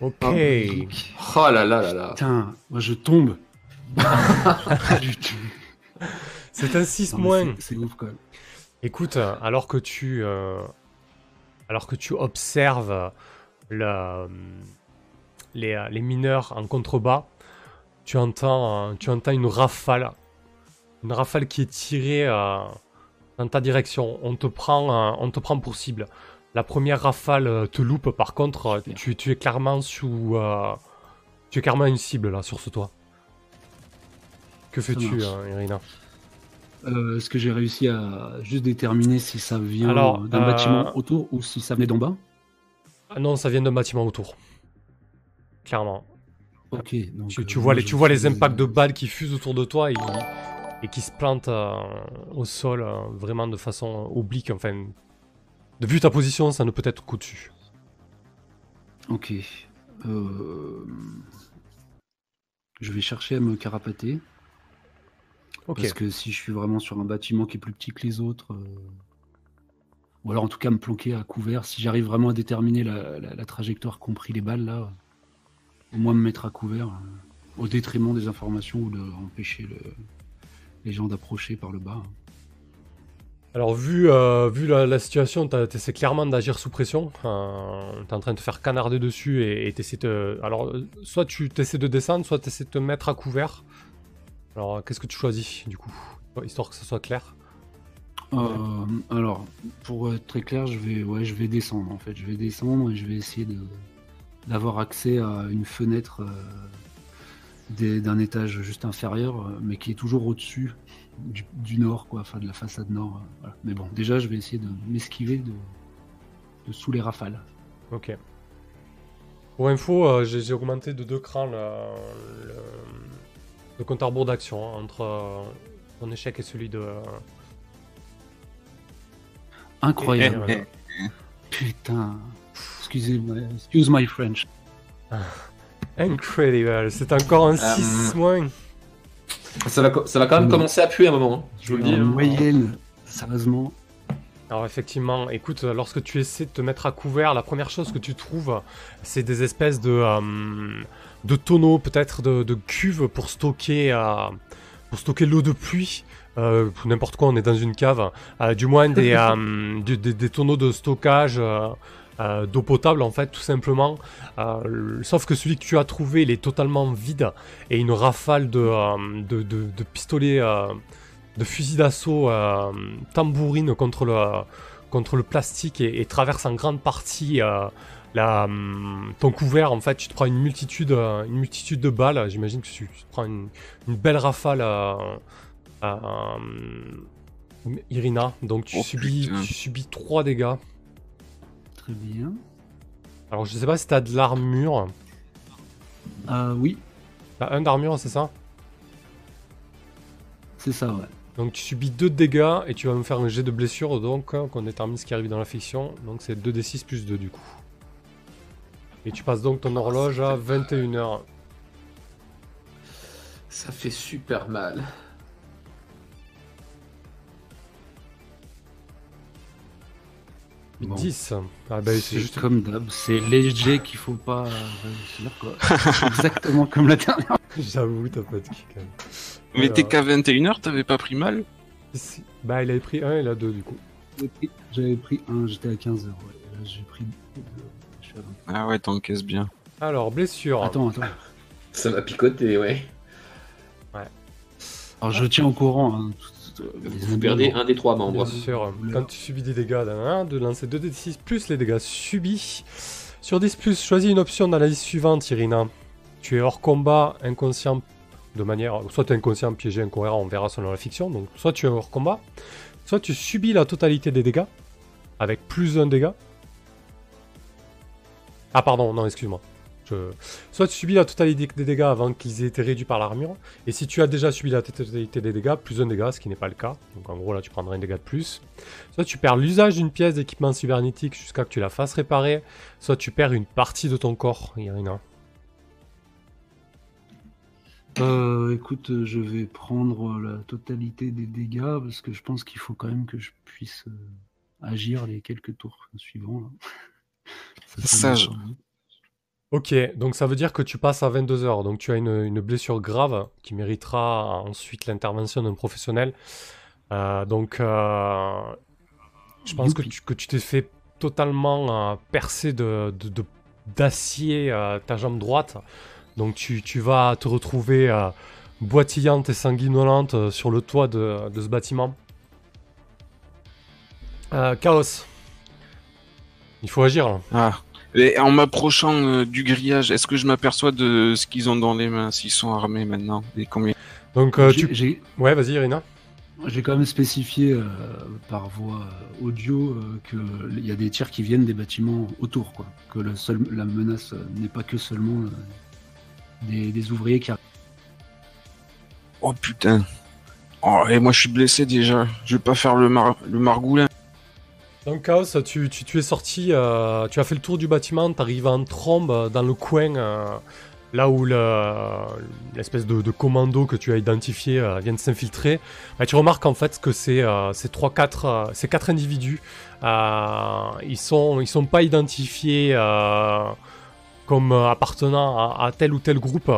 ok. Oh là là là là. Putain, moi je tombe. Pas du tout. C'est un 6 Non, mais moins. c'est- ouf quand même. Écoute, euh, alors que tu, euh, alors que tu observes le- les, euh, les mineurs en contrebas, tu entends, euh, tu entends une rafale, une rafale qui est tirée euh, dans ta direction. On te prend, euh, on te prend pour cible. La première rafale euh, te loupe, par contre, euh, tu, tu es clairement sous. euh, tu es clairement une cible là sur ce toit. Que fais-tu, euh, Irina? Euh, Est-ce que j'ai réussi à juste déterminer si ça vient d'un bâtiment autour ou si ça venait d'en bas? Ah Non, ça vient d'un bâtiment autour. Clairement. Ok. Donc, Tu, vois, les, tu vois les impacts de balles qui fusent autour de toi et, et qui se plantent euh, au sol euh, vraiment de façon oblique. Enfin, de vue ta position, ça ne peut être qu'au-dessus. Ok. Euh, Je vais chercher à me carapater. Ok. Parce que si je suis vraiment sur un bâtiment qui est plus petit que les autres, euh, ou alors en tout cas me planquer à couvert, si j'arrive vraiment à déterminer la, la- la trajectoire compris les balles, là, au moins me mettre à couvert, euh, au détriment des informations ou de empêcher le- les gens d'approcher par le bas. Alors, vu, euh, vu la, la situation, tu essaies clairement d'agir sous pression. Euh, tu es en train de te faire canarder dessus et tu essaies de. Alors, soit tu essaies de descendre, soit tu essaies de te mettre à couvert. Alors, qu'est-ce que tu choisis du coup Histoire que ce soit clair? Euh, alors, pour être très clair, je vais, ouais, je vais descendre en fait. Je vais descendre et je vais essayer de d'avoir accès à une fenêtre d'un étage juste inférieur, euh, mais qui est toujours au-dessus du, du nord, quoi, enfin de la façade nord. euh, voilà. Mais bon, déjà, je vais essayer de m'esquiver de, de sous les rafales. Ok. Pour info, euh, j'ai augmenté de deux crans le, le, le compte à rebours d'action hein, entre euh, mon échec et celui de. euh, Incroyable. Putain. Excusez-moi, excuse my French. Incredible, c'est encore un Euh, 6 moins. Ça va, ça va quand même Mm. commencer à puer à un moment. hein. Je vous le dis. En hein. moyenne, sérieusement. Alors effectivement, écoute, lorsque tu essaies de te mettre à couvert, la première chose que tu trouves, c'est des espèces de, euh, de tonneaux, peut-être de, de cuves pour stocker, euh, pour stocker l'eau de pluie. Euh, N'importe quoi, on est dans une cave. Euh, du moins des, euh, du- des, des tonneaux de stockage euh, d'eau potable, en fait, tout simplement. Euh, sauf que celui que tu as trouvé, il est totalement vide et une rafale de, euh, de, de, de pistolets, de fusils d'assaut tambourine contre le, contre le plastique et, et traverse en grande partie la, hum, ton couvert. En fait, tu te prends une multitude, une multitude de balles. J'imagine que tu, tu te prends une, une belle rafale. euh, Irina, donc tu, Oh, subis, putain. tu subis 3 dégâts. Très bien. Alors je sais pas si t'as de l'armure. Ah oui, T'as un d'armure, c'est ça? C'est ça, ouais. Donc tu subis 2 dégâts et tu vas me faire un jet de blessure donc hein, qu'on détermine ce qui arrive dans la fiction. Donc c'est 2d6 plus 2 du coup. Et tu passes donc ton horloge à 21h. Ça fait super mal. Bon. 10. Ah bah c'est juste... comme d'hab, c'est léger qu'il faut pas réussir, quoi. Exactement comme la dernière. J'avoue, t'as pas de kick quand même. Mais t'es qu'à 21h, t'avais pas pris mal si- Bah il avait pris 1 et il a 2 du coup. J'avais pris- J'avais pris un, j'étais à 15 heures, ouais. Là, j'ai pris deux, je suis à 20. Ah ouais, t'encaisses bien. Alors, blessure. Attends, attends. Ça m'a picoté, ouais. Alors, je tiens au courant. hein, tout- Vous perdez un des trois membres. Bien sûr, quand tu subis des dégâts d'un 1, de lancer 2d6 plus les dégâts subis. Sur 10 plus, choisis une option dans la liste suivante, Irina. Tu es hors combat, inconscient, de manière. Soit tu es inconscient, piégé, incohérent, on verra selon la fiction. Donc, soit tu es hors combat, soit tu subis la totalité des dégâts, avec plus un dégât. Ah, pardon, non, excuse-moi. Je- Soit tu subis la totalité des dégâts avant qu'ils aient été réduits par l'armure, et si tu as déjà subi la totalité des dégâts, plus un dégât, ce qui n'est pas le cas. Donc en gros là tu prendras un dégât de plus. Soit tu perds l'usage d'une pièce d'équipement cybernétique jusqu'à que tu la fasses réparer, soit tu perds une partie de ton corps, Irina. Euh, écoute, euh, je vais prendre la totalité des dégâts parce que je pense qu'il faut quand même que je puisse euh, agir les quelques tours suivants. là. Ça. Ok, donc ça veut dire que tu passes à 22h, donc tu as une, une blessure grave qui méritera ensuite l'intervention d'un professionnel. Euh, donc euh, je pense que tu que tu t'es fait totalement euh, percer de, de- de- d'acier ta jambe droite. Donc tu, tu vas te retrouver boitillante et sanguinolente sur le toit de, de ce bâtiment. Chaos. Il faut agir là. Ah. Et en m'approchant euh, du grillage, est-ce que je m'aperçois de ce qu'ils ont dans les mains, s'ils sont armés maintenant et combien Donc, euh, J'ai- tu... J'ai Ouais, vas-y, Irina. j'ai quand même spécifié euh, par voie euh, audio qu'il y a des tirs qui viennent des bâtiments autour, quoi. Que le seul, la menace n'est pas que seulement euh, des, des ouvriers qui arrivent. Oh putain. Oh, et moi je suis blessé déjà. Je vais pas faire le, mar le margoulin. Donc Chaos, tu, es sorti, euh, tu as fait le tour du bâtiment, tu arrives en trombe euh, dans le coin, euh, là où le- l'espèce de, commando que tu as identifié vient de s'infiltrer. Tu remarques en fait que ces trois, quatre, euh, ces quatre individus, ils sont, sont pas identifiés comme appartenant à tel ou tel groupe,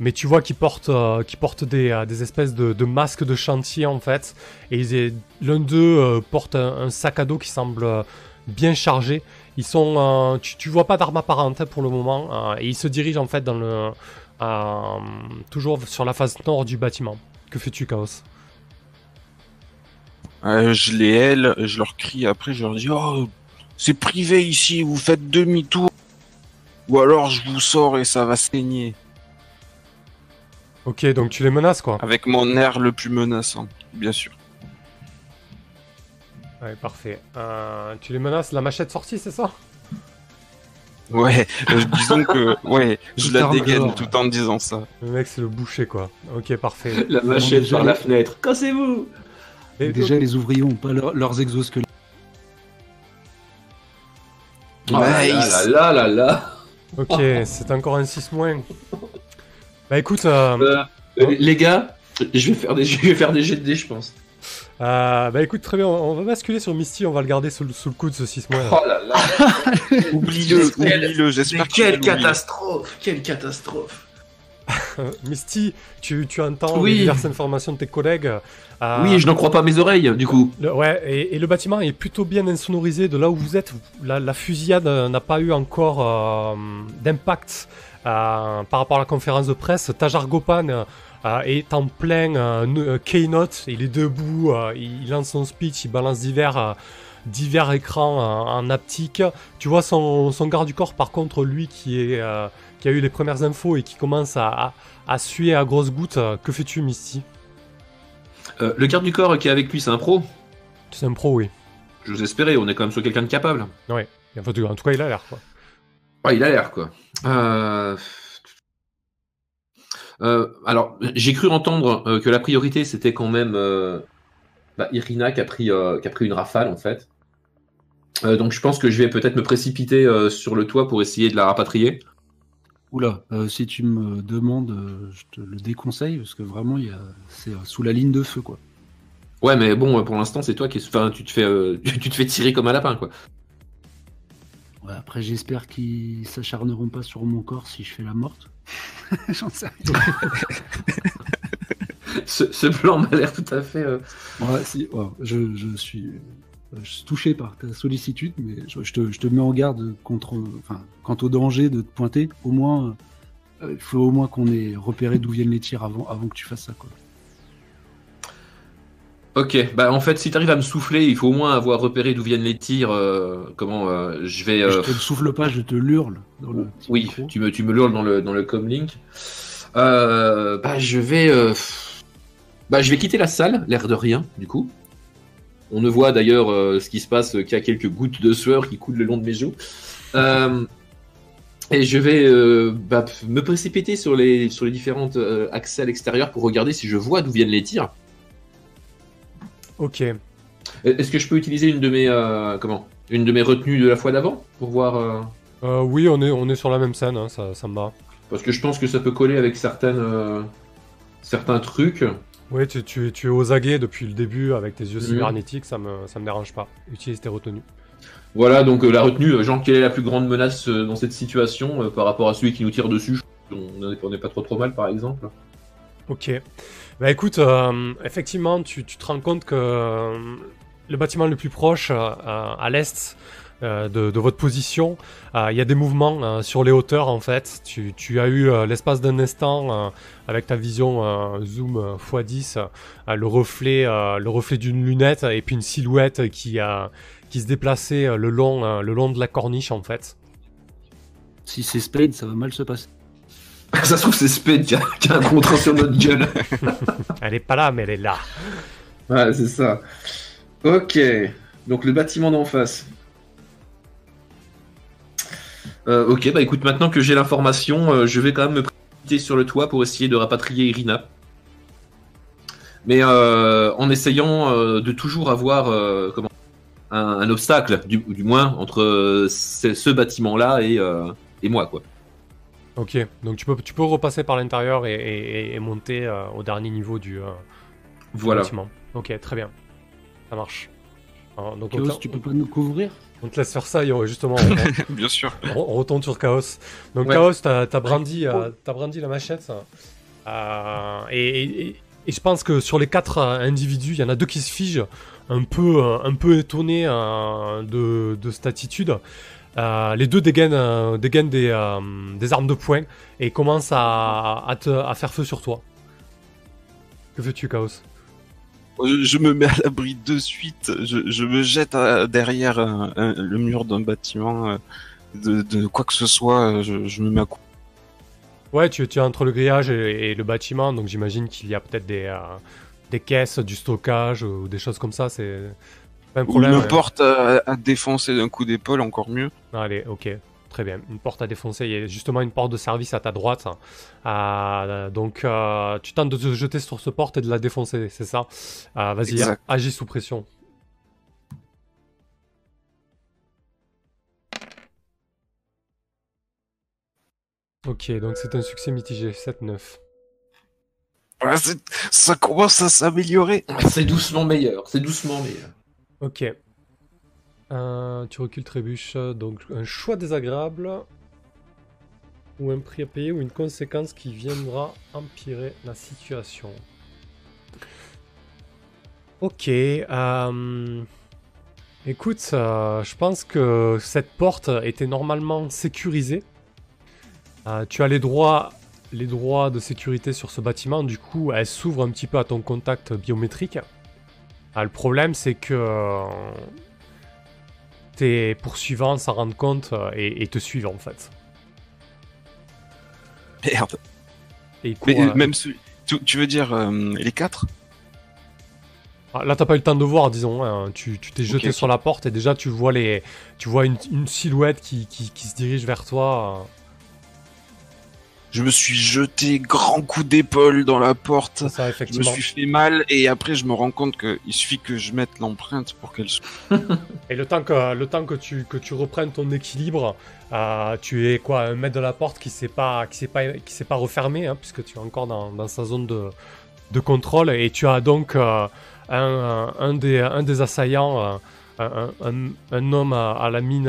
mais tu vois qu'ils portent, euh, portent des, euh, espèces de, masques de chantier en fait. Et l'un d'eux euh, porte un, sac à dos qui semble bien chargé. Ils sont, tu, tu vois pas d'armes apparentes hein, pour le moment, et ils se dirigent en fait dans le, toujours sur la face nord du bâtiment. Que fais-tu, Chaos? Je les hèle, je leur crie après, je leur dis Oh, c'est privé ici, vous faites demi-tour. Ou alors je vous sors et ça va saigner. Ok, donc tu les menaces quoi. Avec mon air le plus menaçant, bien sûr. Ouais, parfait. Euh, tu les menaces, la machette sortie, c'est ça? Ouais, euh, disons que, ouais, je la dégaine tout en disant ça. Le mec, c'est le boucher quoi. Ok, parfait. La machette par la fenêtre. Cassez-vous Et- Déjà, les ouvriers n'ont pas leur- leurs exosquelettes. Ah là Nice. là là là là Ok, c'est encore un 6 moins. Bah écoute, euh, Euh, euh, Les gars, je vais faire des, je vais faire des jets de dés, je pense. euh, bah écoute, très bien, on on va basculer sur Misty, on va le garder sous, le- sous le coude ce 6 moins. Oh là là Oublie-le, Quelle- oublie-le, Mais j'espère que tu quelle catastrophe Quelle catastrophe Misty, tu, tu entends Oui. les diverses informations de tes collègues. euh, Oui, je n'en crois pas mes oreilles, du coup. le- ouais, et, et le bâtiment est plutôt bien insonorisé de là où vous êtes. La, la fusillade euh, n'a pas eu encore euh, d'impact euh, par rapport à la conférence de presse. Tajar Gopan euh, euh, est en plein euh, euh, keynote. Il est debout, euh, il, lance son speech, il balance divers, euh, divers écrans euh, en haptique. Tu vois son, son garde du corps, par contre, lui qui, est, euh, qui a eu les premières infos et qui commence à, à, à suer à grosses gouttes. Euh, Que fais-tu, Misty? Euh, le garde du corps qui est avec lui, c'est un pro? C'est un pro, oui. Je vous espérais, on est quand même sur quelqu'un de capable. Ouais. En tout cas, il a l'air, quoi. Ouais, il a l'air, quoi. Euh... euh, alors, j'ai cru entendre euh, que la priorité, c'était quand même bah, Irina qui a, pris, qui a pris une rafale, en fait. Donc, je pense que je vais peut-être me précipiter sur le toit pour essayer de la rapatrier. Oula, si tu me demandes, je te le déconseille parce que vraiment, il y a... c'est sous la ligne de feu, quoi. Ouais, mais bon, pour l'instant, c'est toi qui. Enfin, tu te fais, tu te fais tirer comme un lapin, quoi. Ouais, après, j'espère qu'ils s'acharneront pas sur mon corps si je fais la morte. J'en sais rien. Ce, ce plan m'a l'air tout à fait. euh, Ouais, si, ouais, je, je suis, euh, je suis touché par ta sollicitude, mais je, je te, je te mets en garde contre, enfin, quant au danger de te pointer. Au moins, euh, il faut au moins qu'on ait repéré d'où viennent les tirs avant, avant que tu fasses ça, quoi. Ok, bah en fait, si t'arrives à me souffler, il faut au moins avoir repéré d'où viennent les tirs. euh, comment euh, je vais. euh, Je te le souffle pas, je te l'hurle dans le petit Oui, micro. tu me, tu me l'hurles dans le, dans le comlink. Euh, bah, je vais. euh, bah, je vais quitter la salle, l'air de rien, du coup. On ne voit d'ailleurs euh, ce qui se passe euh, qu'il y a quelques gouttes de sueur qui coulent le long de mes joues. Euh, et je vais euh, bah, me précipiter sur les, sur les différentes euh, accès à l'extérieur pour regarder si je vois d'où viennent les tirs. Ok. Est-ce que je peux utiliser une de mes euh, comment? Une de mes retenues de la fois d'avant pour voir euh, Euh, oui, on est, on est sur la même scène, hein, ça, ça me va. parce que je pense que ça peut coller avec certaines certains trucs. Oui, tu, tu, tu es aux aguets depuis le début avec tes yeux Mhm. cybernétiques, ça me, ça me dérange pas. Utilise tes retenues. Voilà donc la retenue. Genre quelle est la plus grande menace dans cette situation par rapport à celui qui nous tire dessus? On n'est on n'est pas trop trop mal par exemple. Ok. Bah écoute, euh, effectivement, tu, tu te rends compte que euh, le bâtiment le plus proche, euh, à l'est, euh, de, de votre position. Euh, Il y a des mouvements euh, sur les hauteurs en fait. Tu, tu as eu euh, l'espace d'un instant euh, avec ta vision euh, zoom euh, x10, euh, le reflet, euh, le reflet d'une lunette et puis une silhouette qui qui se déplaçait euh, le long, euh, le long de la corniche en fait. Si c'est Spade, ça va mal se passer. Ça se trouve, c'est Spade qui a, qui a un contrat sur notre gueule. Elle est pas là, mais elle est là. Ouais, c'est ça. Ok. Donc le bâtiment d'en face. Euh, ok, bah écoute, maintenant que j'ai l'information, euh, je vais quand même me précipiter sur le toit pour essayer de rapatrier Irina. Mais euh, en essayant de toujours avoir comment, un, un obstacle, du, du moins, entre ce, ce bâtiment-là et, et moi, quoi. Ok, donc tu peux, tu peux repasser par l'intérieur et, et- et monter euh, au dernier niveau du, euh, du Voilà. bâtiment. Ok, très bien. Ça marche. Alors, donc on Chaos, tu peux pas nous couvrir? On te laisse faire ça justement on, Bien sûr. on- on retourne sur Chaos. Donc Ouais. Chaos, t'as as brandi, euh, t'as brandi la machette. Euh, et, et- et je pense que sur les quatre individus, il y en a deux qui se figent, un peu, un peu étonnés euh, de, de cette attitude. Euh, les deux dégainent, euh, dégainent des, euh, des armes de poing et commencent à, à, te- à faire feu sur toi. Que fais-tu, Chaos? Je, me mets à l'abri de suite. Je, je me jette à- derrière un- un- le mur d'un bâtiment. De, de quoi que ce soit, je, je me mets à cou- Ouais, tu, tu es entre le grillage et, et le bâtiment, donc j'imagine qu'il y a peut-être des, des caisses, du stockage ou des choses comme ça. C'est pas un Ou problème. une ouais. porte à, à défoncer d'un coup d'épaule, encore mieux. Allez, ok, très bien. Une porte à défoncer. Il y a justement une porte de service à ta droite. Euh, donc, euh, tu tentes de te jeter sur ce porte et de la défoncer, c'est ça? Euh, Vas-y, agis sous pression. Ok, donc c'est un succès mitigé, 7-9. Voilà, c'est- ça commence à s'améliorer. C'est doucement meilleur. C'est doucement meilleur. Ok. Euh, tu recules trébuche, donc un choix désagréable ou un prix à payer ou une conséquence qui viendra empirer la situation. Ok. euh, Écoute, euh, je pense que cette porte était normalement sécurisée. Euh, tu as les droits, les droits de sécurité sur ce bâtiment, du coup elle s'ouvre un petit peu à ton contact biométrique. Ah, le problème, c'est que euh, tes poursuivants s'en rendent compte euh, et, et te suivent en fait. Merde. Et ils courent, Mais euh, même celui- tu, tu veux dire euh, les quatre? Ah, Là, t'as pas eu le temps de voir, disons. hein. Tu tu t'es jeté sur la porte et déjà tu vois les, tu vois une, une silhouette qui, qui, qui se dirige vers toi. Je me suis jeté grand coup d'épaule dans la porte. Ça, Je me suis fait mal et après je me rends compte qu'il suffit que je mette l'empreinte pour qu'elle soit. Et le temps que, le temps que tu, que tu reprennes ton équilibre, euh, tu es quoi, un mètre de la porte qui s'est pas, qui s'est pas, qui s'est pas refermé, hein, puisque tu es encore dans, dans sa zone de, de contrôle, et tu as donc euh, un, un des, un des assaillants, euh, un, un- un homme à, à la mine,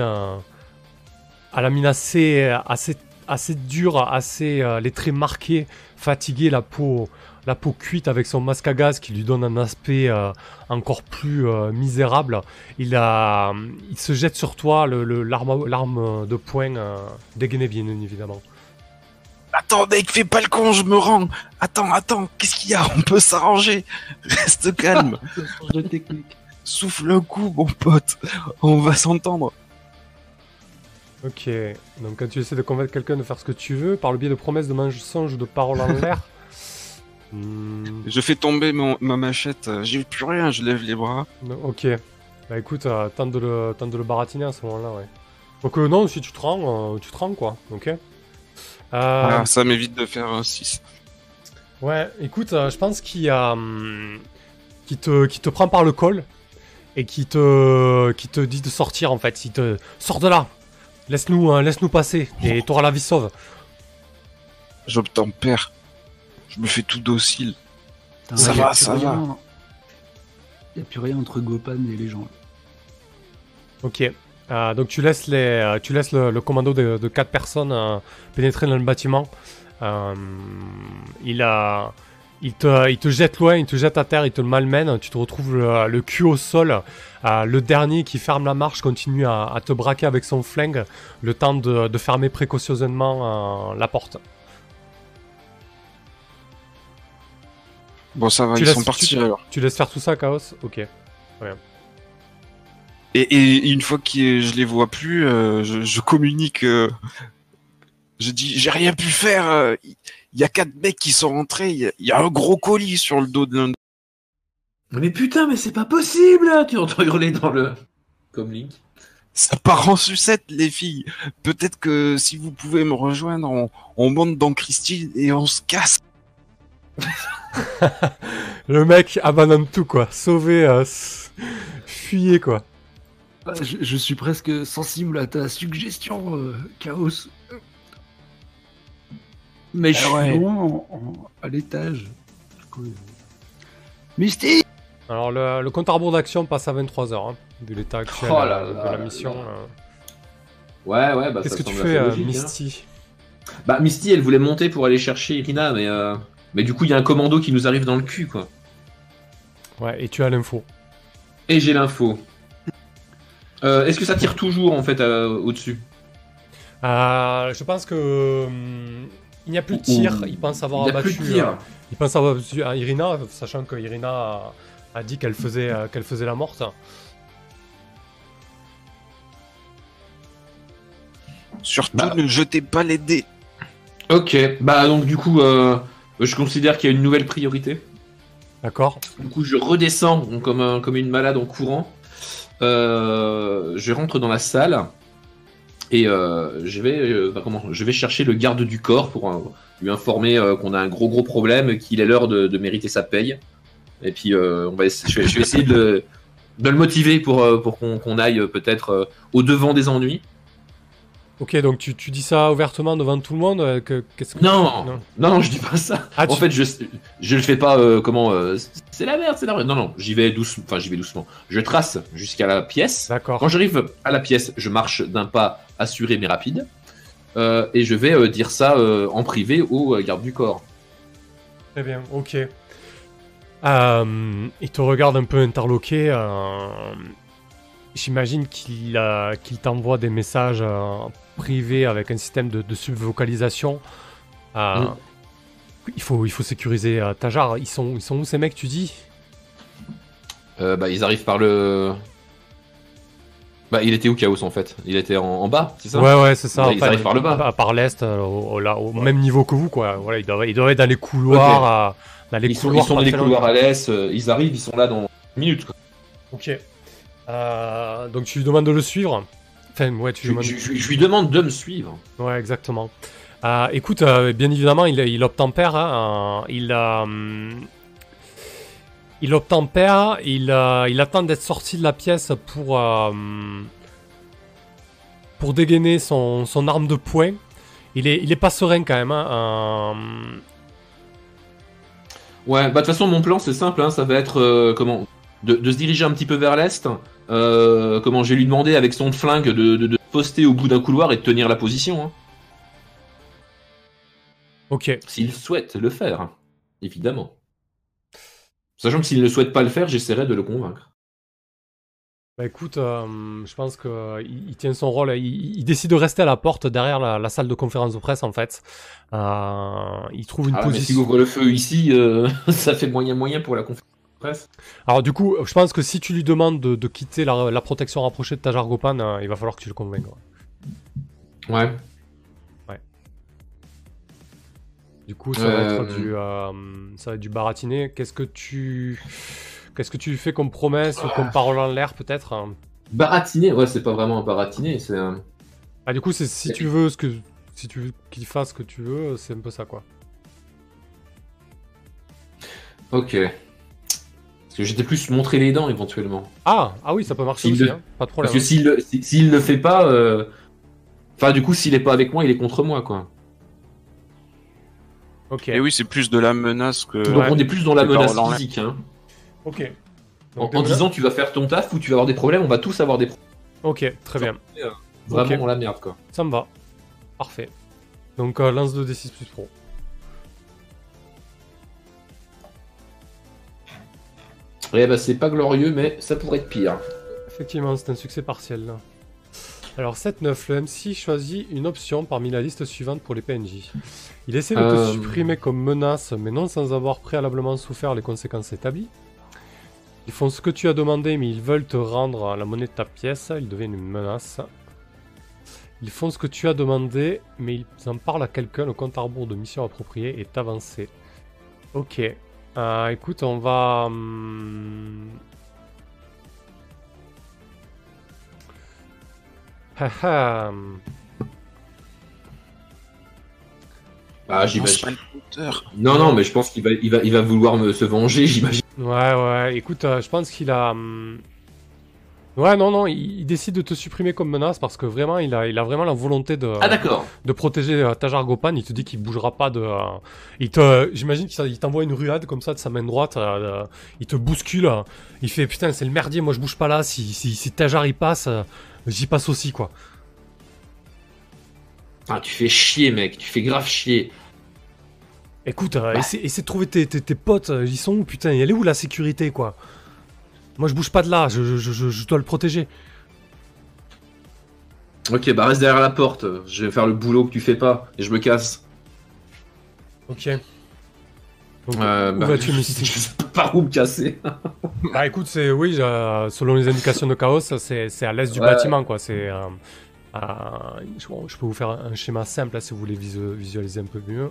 à la mine assez, assez, assez dure, assez, euh, les traits marqués, fatigué, la peau, la peau cuite avec son masque à gaz qui lui donne un aspect euh, encore plus euh, misérable. Il, a, il se jette sur toi, le, le- l'arme, l'arme de poing euh, dégainée bien évidemment. Attends, mec, fais pas le con, je me rends. Attends, attends, qu'est-ce qu'il y a? On peut s'arranger. Reste calme. Souffle un coup, mon pote. On va s'entendre. Ok, donc quand tu essaies de convaincre quelqu'un de faire ce que tu veux, par le biais de promesses, de mensonges, ou de paroles en l'air. hmm, Je fais tomber mon- ma machette. J'ai plus rien, je lève les bras. non, ok, bah écoute, euh, tente, de le, tente de le baratiner à ce moment-là, ouais. Donc euh, non, si tu te rends, euh, tu te rends quoi, ok euh, Ah, ça m'évite de faire un 6. Ouais, écoute, euh, je pense qu'il y a. hum, qui, te, qui te prend par le col et qui te, qui te dit de sortir en fait. Il te. Sors de là Laisse-nous euh, laisse-nous passer et t'auras la vie sauve. J'obtempère. Je me fais tout docile. Putain, Ça va, plus ça rien- va. Y a plus rien entre Gopan et les gens. Ok. Euh, donc tu laisses, les, euh, tu laisses le, le commando de, de 4 personnes euh, pénétrer dans le bâtiment. Euh, il a. il te, il te jette loin, il te jette à terre, il te malmène. Tu te retrouves le, le cul au sol. Euh, le dernier qui ferme la marche continue à, à te braquer avec son flingue. Le temps de, de fermer précautionneusement euh, la porte. Bon, ça va, Tu ils sont partis tu- alors. Tu laisses faire tout ça, Chaos Ok. Et, et une fois que je les vois plus, euh, je, je communique. euh, je dis, j'ai rien pu faire. Il y a quatre mecs qui sont rentrés. Il y a- il y, a un gros colis sur le dos de l'un. Mais putain, mais c'est pas possible Tu entends hurler dans le. Comme Link. Ça part en sucette, les filles. Peut-être que si vous pouvez me rejoindre, on, on monte dans Christine et on se casse. Le mec abandonne tout, quoi. Sauvé, euh, fuyez, quoi. Ah, Je, je suis presque sensible à ta suggestion, euh, Chaos. Mais je Ah ouais. suis loin en- en- à l'étage. Misty Alors, le, le compte à rebours d'action passe à 23h, vu l'état actuel Oh là euh, là de la mission. là. euh. Ouais, ouais, bah Qu'est-ce que tu fais, euh, logique, hein. Misty? Bah, Misty, elle voulait monter pour aller chercher Irina, mais. euh, Mais du coup, il y a un commando qui nous arrive dans le cul, quoi. Ouais, et tu as l'info. Et j'ai l'info. Euh, Est-ce que ça tire toujours, en fait, euh, au-dessus? Euh, je pense que hum, il n'y a plus de tir. Il pense avoir Il abattu. plus de tir. euh, il pense avoir abattu à Irina, sachant que Irina a, a dit qu'elle faisait, euh, qu'elle faisait la morte. Surtout, Bah. ne jetez pas les dés. Ok, bah donc du coup, euh, je considère qu'il y a une nouvelle priorité. D'accord. Du coup, je redescends donc, comme, un- comme une malade en courant. Euh, je rentre dans la salle et euh, je vais, euh, je vais chercher le garde du corps pour euh, lui informer qu'on a un gros gros problème, qu'il est l'heure de, mériter sa paye. Et puis, on va je, vais, essayer de, le- motiver pour, qu'on aille peut-être au devant des ennuis. Ok, donc tu, tu dis ça ouvertement devant tout le monde. euh, que, qu'est-ce que Non, Non. non, je dis pas ça. Ah, en tu- fait, je je le fais pas euh, comment euh, c'est la merde, c'est la merde. Non, non, j'y vais doucement. Enfin, j'y vais doucement. Je trace jusqu'à la pièce. D'accord. Quand j'arrive à la pièce, je marche d'un pas assuré mais rapide. Euh, et je vais dire ça en privé au garde du corps. Très bien, ok. Il te regarde un peu interloqué. J'imagine qu'il euh, t'envoie des messages euh, privés avec un système de, de subvocalisation. Euh, Mm. il, faut, il faut sécuriser euh, Tajar. Ils sont, ils sont où ces mecs, tu dis? Bah, ils arrivent par le. Bah, il était où Chaos en fait? Il était en, en bas, c'est ça? Ouais, ouais, c'est ça. Ils arrivent par le bas. à- Par l'est, au, au- là, au même niveau que vous, quoi. Voilà, ils doivent, ils doivent être dans les couloirs. euh, dans les Ils sont, couloirs ils sont dans les couloirs à l'est. ils arrivent, ils sont là dans une minute. Quoi. Ok. Euh, donc tu lui demandes de le suivre. Enfin, ouais, tu Je, lui demandes. je- je- je lui demande de me suivre. Ouais, exactement. Euh, écoute, euh, bien évidemment, il, il obtempère. hein, il, il obtempère. Il, il attend d'être sorti de la pièce pour, pour dégainer son, son arme de poing. Il est, il est pas serein quand même. hein, Ouais, bah de toute façon, mon plan c'est simple, hein, ça va être comment de, de se diriger un petit peu vers l'est. Euh, comment je vais lui demander avec son flingue de, de, de poster au bout d'un couloir et de tenir la position. Hein, ok. s'il souhaite le faire, évidemment. Sachant que s'il ne souhaite pas le faire, j'essaierai de le convaincre. Bah écoute, euh, je pense que euh, il, tient son rôle. Il, il décide de rester à la porte derrière la, la salle de conférence de presse en fait. Euh, il trouve une Ah, mais position. s'il ouvre le feu ici, ça fait moyen moyen pour la conférence Alors du coup, je pense que si tu lui demandes de, de quitter la, la protection rapprochée de Tajar Gopan, euh, il va falloir que tu le convainques. ouais. Ouais. Du coup, ça va Euh, être du, euh, ça va être du baratiné. Qu'est-ce que tu, qu'est-ce que tu fais comme promesse ou comme parole en l'air peut-être hein? Baratiner, ouais, c'est pas vraiment un baratiner, c'est un. Ah du coup, c'est si tu veux ce que, si tu veux qu'il fasse ce que tu veux, c'est un peu ça quoi. Ok. Parce que j'étais plus montrer les dents éventuellement. Ah, ah oui, ça peut marcher aussi, le- hein. pas de problème. Parce que s'il le- s'il le fait pas, euh, enfin du coup s'il est pas avec moi, il est contre moi quoi. Ok, Et oui, c'est plus de la menace que. Donc Ouais. on est plus dans la menace physique. Hein. ok. En, Donc, en disant tu vas faire ton taf ou tu vas avoir des problèmes, on va tous avoir des problèmes. Ok, très bien. Vraiment Ok. dans la merde quoi. Ça me va. Parfait. Donc euh, lance 2d6 plus pro. Eh ben, c'est pas glorieux, mais ça pourrait être pire. Effectivement, c'est un succès partiel. Là. Alors 7-9, le MC choisit une option parmi la liste suivante pour les PNJ. Il essaie de te Euh. supprimer comme menace, mais non sans avoir préalablement souffert les conséquences établies. Ils font ce que tu as demandé, mais ils veulent te rendre la monnaie de ta pièce. Ils deviennent une menace. Ils font ce que tu as demandé, mais ils en parlent à quelqu'un. Le compte à rebours de mission appropriée est avancé. Ok. Euh, écoute, on va... hum, Haha. Ah, j'imagine. Non, non, mais je pense qu'il va, il va, il va vouloir me se venger, j'imagine. Ouais, ouais, écoute, euh, je pense qu'il a. hum, Ouais, non, non, il, il décide de te supprimer comme menace parce que vraiment, il a, il a vraiment la volonté de, Ah, de protéger euh, Tajar Gopan. Il te dit qu'il bougera pas de. euh, il te, j'imagine qu'il il t'envoie une ruade comme ça de sa main droite. euh, il te bouscule. il fait putain, c'est le merdier. Moi, je bouge pas là. Si, si, si Tajar il passe, j'y passe aussi, quoi. Ah, tu fais chier, mec. Tu fais grave chier. Écoute, Bah. essaie, essaie de trouver tes, tes, tes potes. Ils sont où, putain Elle est où la sécurité, quoi? Moi, je bouge pas de là. Je, je, je, je dois le protéger. Ok, bah reste derrière la porte. Je vais faire le boulot que tu fais pas. Et je me casse. Ok. Donc, Euh, où bah, vas-tu, je Misty sais pas où me casser. Bah écoute, c'est oui, euh, selon les indications de Chaos, c'est c'est à l'est du Ouais. bâtiment, quoi. C'est, euh, euh, je, je peux vous faire un schéma simple là, si vous voulez visu- visualiser un peu mieux.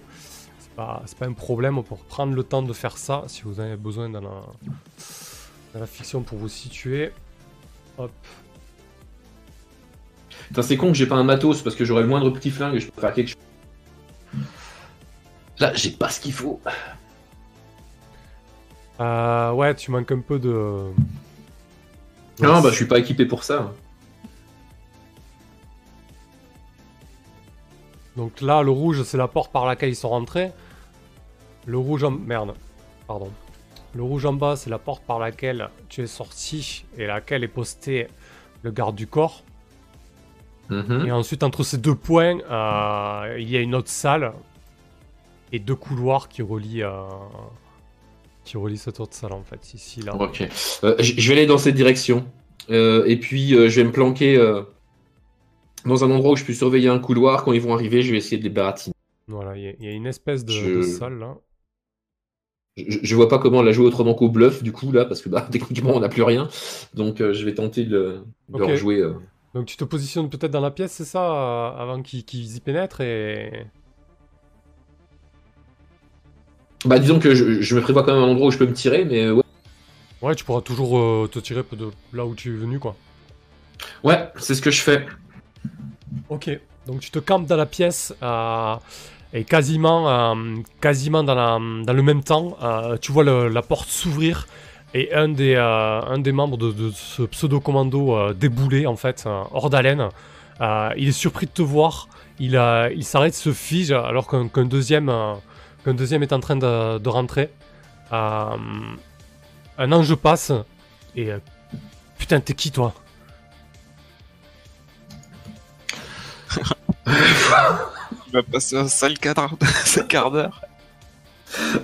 C'est pas, c'est pas un problème pour prendre le temps de faire ça, si vous en avez besoin dans la, fiction pour vous situer. Hop. Putain, c'est con que j'ai pas un matos parce que j'aurais le moindre petit flingue et je peux faire quelque chose. Là, j'ai pas ce qu'il faut. Euh, ouais, tu manques un peu de. Non, bah je suis pas équipé pour ça. Donc là, le rouge, c'est la porte par laquelle ils sont rentrés. Le rouge en... Merde. Pardon. Le rouge en bas, c'est la porte par laquelle tu es sorti et laquelle est posté le garde du corps. Mhm. Et ensuite, entre ces deux points, euh, il y a une autre salle et deux couloirs qui relient, euh, qui relient cette autre salle, en fait. Ici, là. Ok. Euh, je vais aller dans cette direction. Et puis, je vais me planquer dans un endroit où je peux surveiller un couloir. Quand ils vont arriver, je vais essayer de les baratiner. Voilà, il y, a- il y a une espèce de, Je- de salle, là. Je, je vois pas comment la jouer autrement qu'au bluff, du coup, là, parce que bah, techniquement, on n'a plus rien. Donc, euh, je vais tenter de, de rejouer. euh. Donc tu te positionnes peut-être dans la pièce, c'est ça, euh, avant qu'ils y pénètrent et... Bah, disons que je, je me prévois quand même un endroit où je peux me tirer, mais euh, ouais. Ouais, tu pourras toujours euh, te tirer de là où tu es venu, quoi. Ouais, c'est ce que je fais. Ok, donc tu te campes dans la pièce euh, et quasiment, euh, dans, le même temps, euh, tu vois la porte s'ouvrir et un des, euh, membres de, ce pseudo-commando débouler, en fait, hors d'haleine. Il est surpris de te voir, il, il s'arrête, se fige alors qu'un deuxième, est en train de, rentrer. Un ange passe et... putain, t'es qui toi? Va passer un sale quart quart d'heure.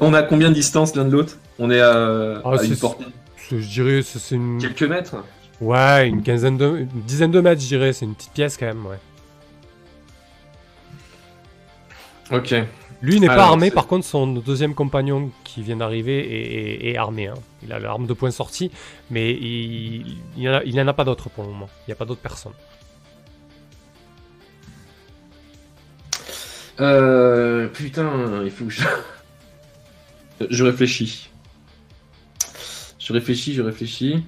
On a combien de distance l'un de l'autre? On est à, Ah, à une portée Je dirais c'est une... quelques mètres? Ouais, une quinzaine de... Une dizaine de mètres, je dirais. C'est une petite pièce quand même, ouais. Ok. Lui n'est pas armé, par contre, son deuxième compagnon qui vient d'arriver est, est- est armé. hein. Il a l'arme de poing sortie, mais il il en a- il n'en a pas d'autres pour le moment. Il n'y a pas d'autres personnes. Euh, putain, il faut que je... je réfléchis. Je réfléchis, je réfléchis.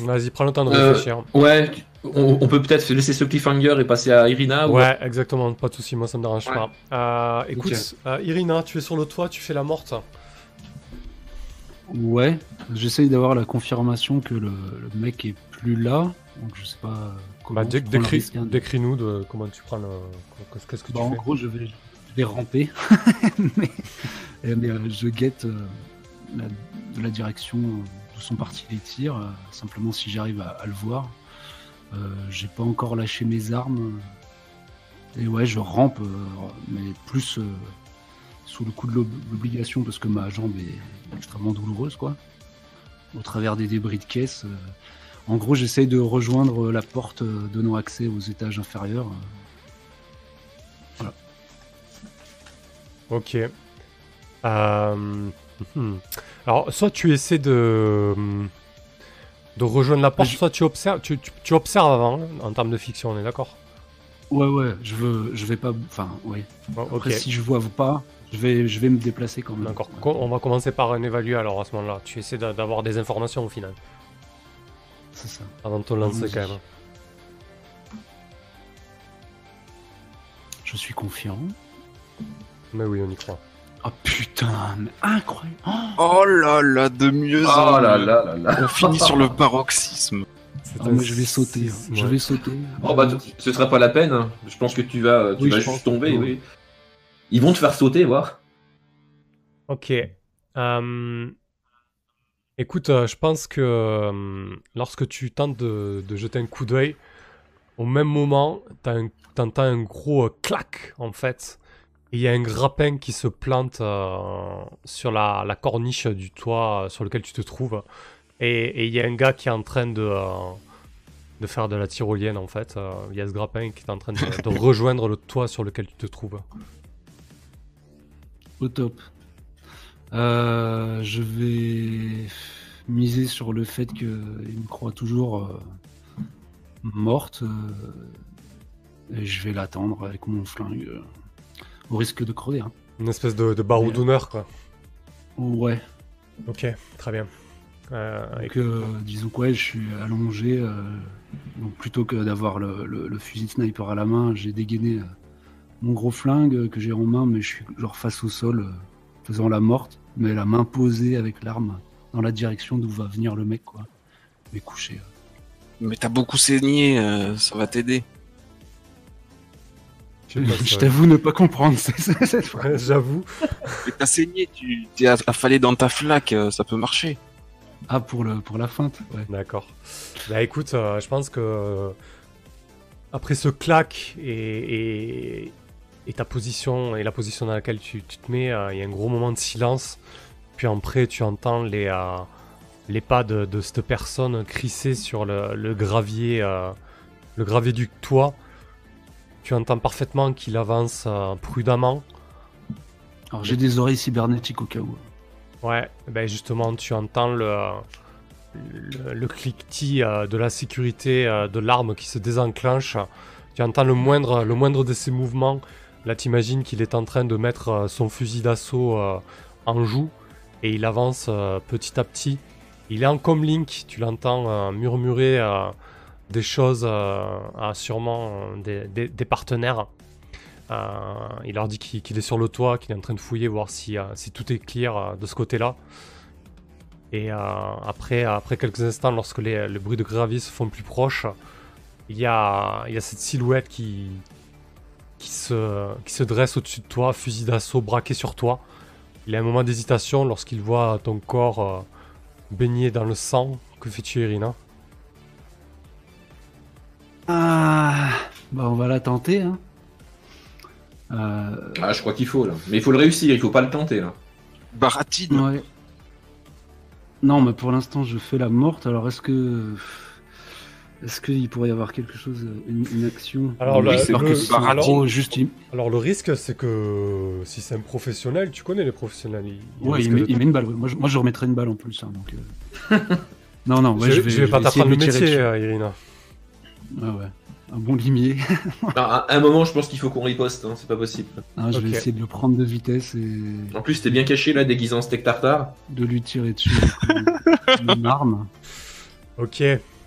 Vas-y, prends le temps de Euh, réfléchir. Ouais, on, on peut peut-être laisser ce cliffhanger et passer à Irina ou- Ouais, exactement, pas de soucis, moi ça me dérange Ouais. pas. Euh, écoute, euh, Irina, tu es sur le toit, tu fais la morte. Ouais, j'essaye d'avoir la confirmation que le, le mec est plus là. Donc je sais pas. Bah, décris-. Décris-nous de comment tu prends le. Qu'est-ce que tu Bah, en fais? gros, je vais, je vais ramper. mais mais, euh, je guette euh, la, de la direction euh, d'où sont partis les tirs. euh, simplement si j'arrive à, à le voir. J'ai pas encore lâché mes armes. Et ouais, je rampe, mais plus sous le coup de l'ob- l'obligation parce que ma jambe est extrêmement douloureuse, quoi. au travers des débris de caisse. Euh. En gros, j'essaye de rejoindre la porte euh, donnant accès aux étages inférieurs. Ok. Euh, hmm. Alors, soit tu essaies de, de rejoindre la porte, Je- soit tu observes, tu, tu- tu observes avant, hein, en termes de fiction, on est d'accord? Ouais, ouais, je veux, je vais pas, enfin, ouais. Ok, Après, si je vois pas, je vais, je vais me déplacer quand même. d'accord. On va commencer par un évaluer alors à ce moment-là. Tu essaies d'a- d'avoir des informations au final, C'est ça. avant de te lancer quand même. Je suis confiant. Mais oui, on y croit. Oh putain, mais incroyable. Oh, Oh là là, de mieux en Oh là mieux. là là là. On finit sur le paroxysme. Ah, mais je vais sauter. hein. Je vais sauter. Oh bah, ce sera pas la peine. hein. Je pense que tu vas, tu Oui, vas juste tomber. Oui. Ils vont te faire sauter, voir. Ok. Euh, Écoute, euh, je pense que euh, lorsque tu tentes de, de jeter un coup d'œil, au même moment, t'as un- t'entends un gros euh, clac en fait. Et il y a un grappin qui se plante sur la, la corniche du toit sur lequel tu te trouves. Et il y a un gars qui est en train de, de faire de la tyrolienne en fait. Il y a ce grappin qui est en train de, de rejoindre le toit sur lequel tu te trouves. Au top. Je vais miser sur le fait qu'il me croit toujours euh, morte. euh, et je vais l'attendre avec mon flingue. euh, au risque de crever. Hein. Une espèce de, de baroudonneur quoi. Ouais. Ok, très bien. Euh, Donc, euh, disons que ouais, je suis allongé. euh, donc plutôt que d'avoir le, le- le fusil de sniper à la main, j'ai dégainé euh, mon gros flingue euh, que j'ai en main, mais je suis genre face au sol, euh, faisant la morte, mais la main posée avec l'arme dans la direction d'où va venir le mec, quoi. Mais couché. euh. Mais t'as beaucoup saigné, euh, ça va t'aider. je t'avoue ne pas comprendre cette fois. Ouais, J'avoue. Mais t'as saigné, tu t'es affalé dans ta flaque, euh, ça peut marcher. Ah, pour, le, pour la feinte, ouais. D'accord. Bah écoute, euh, je pense que après ce claque et, et, et ta position et la position dans laquelle tu, tu te mets, euh, il y a un gros moment de silence. Puis après, tu entends les, euh, les pas de, de cette personne crisser sur le, le gravier, euh, le gravier du toit. Tu entends parfaitement qu'il avance euh, prudemment. Alors j'ai des oreilles cybernétiques au cas où. Ouais, ben justement, tu entends le, le, le cliquetis de la sécurité de l'arme qui se désenclenche. Tu entends le moindre, le moindre de ses mouvements. Là, t'imagines qu'il est en train de mettre son fusil d'assaut en joue et il avance euh, petit à petit. Il est en comlink, tu l'entends euh, murmurer euh, des choses à sûrement des, partenaires. Il leur dit qu'il est sur le toit, qu'il est en train de fouiller, voir si, tout est clear de ce côté-là. Et après, quelques instants, lorsque les, bruits de gravier se font plus proches, il y a, cette silhouette qui, qui se dresse au-dessus de toi, fusil d'assaut braqué sur toi. Il a un moment d'hésitation lorsqu'il voit ton corps euh, baigné dans le sang. Que fais-tu, Irina Ah, bah on va la tenter, hein. Euh, Ah, je crois qu'il faut là. Mais il faut le réussir, il faut pas le tenter là. Baratine. Ouais. Non, mais pour l'instant, je fais la morte. Alors, est-ce que. Est-ce qu'il pourrait y avoir quelque chose, une, une action Alors, le- c'est alors le- que c'est alors- trop juste. il- Alors le risque, c'est que si c'est un professionnel, tu connais les professionnels. ils Ouais, il met, de- il met une balle. ouais. Moi, je, moi, je remettrais une balle en plus. hein, donc, euh. non, non, ouais, je, je, vais, je vais pas t'apprendre de le lui tirer métier, euh, Irina. Ouais, ouais. Un bon limier. Non, à un moment, je pense qu'il faut qu'on riposte, hein, c'est pas possible. Hein, je vais essayer de le prendre de vitesse et En plus, t'es bien caché là, déguisé en steak tartare. de lui tirer dessus une- une arme. Ok,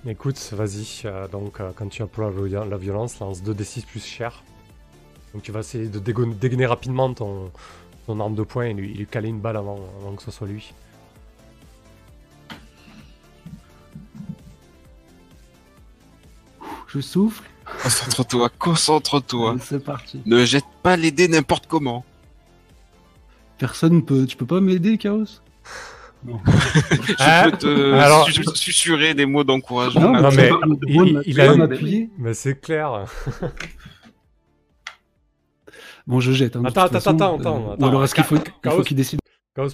écoute, vas-y. euh, donc, euh, quand tu emploies la vio- la violence, lance 2d6 plus cher. Donc, tu vas essayer de dégainer, rapidement ton, ton arme de poing et lui, lui caler une balle avant, avant que ce soit lui. Je souffle. Concentre-toi, concentre-toi. et C'est parti. Ne jette pas les dés n'importe comment. Personne peut. Tu peux pas m'aider, Chaos? Je Ah, peux te alors- su- susurrer des mots d'encouragement. non, mais il- Bon, il- a m'appuyer Mais c'est clair. Bon, je jette. hein, Attends, attends, façon. attends, Euh, attends, Ou attends. alors est-ce qu'il faut, il faut Chaos. qu'il décide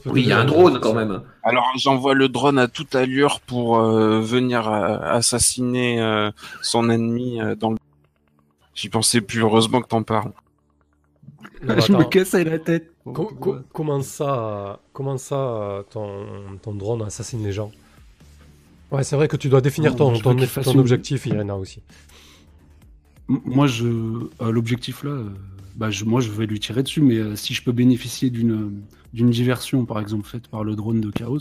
Oui, il y a un drone quand même. Alors j'envoie le drone à toute allure pour euh, venir euh, assassiner euh, son ennemi euh, dans le. J'y pensais plus. Heureusement que t'en parles. Non, je me cassais la tête. Co- co- comment ça, comment ça ton, ton drone assassine les gens? Ouais, c'est vrai que tu dois définir Non, ton, ton, objectif, Irina aussi. M- Moi, je, euh, l'objectif là, euh, bah, je, moi, je vais lui tirer dessus, mais euh, si je peux bénéficier d'une d'une diversion, par exemple, faite par le drone de Chaos,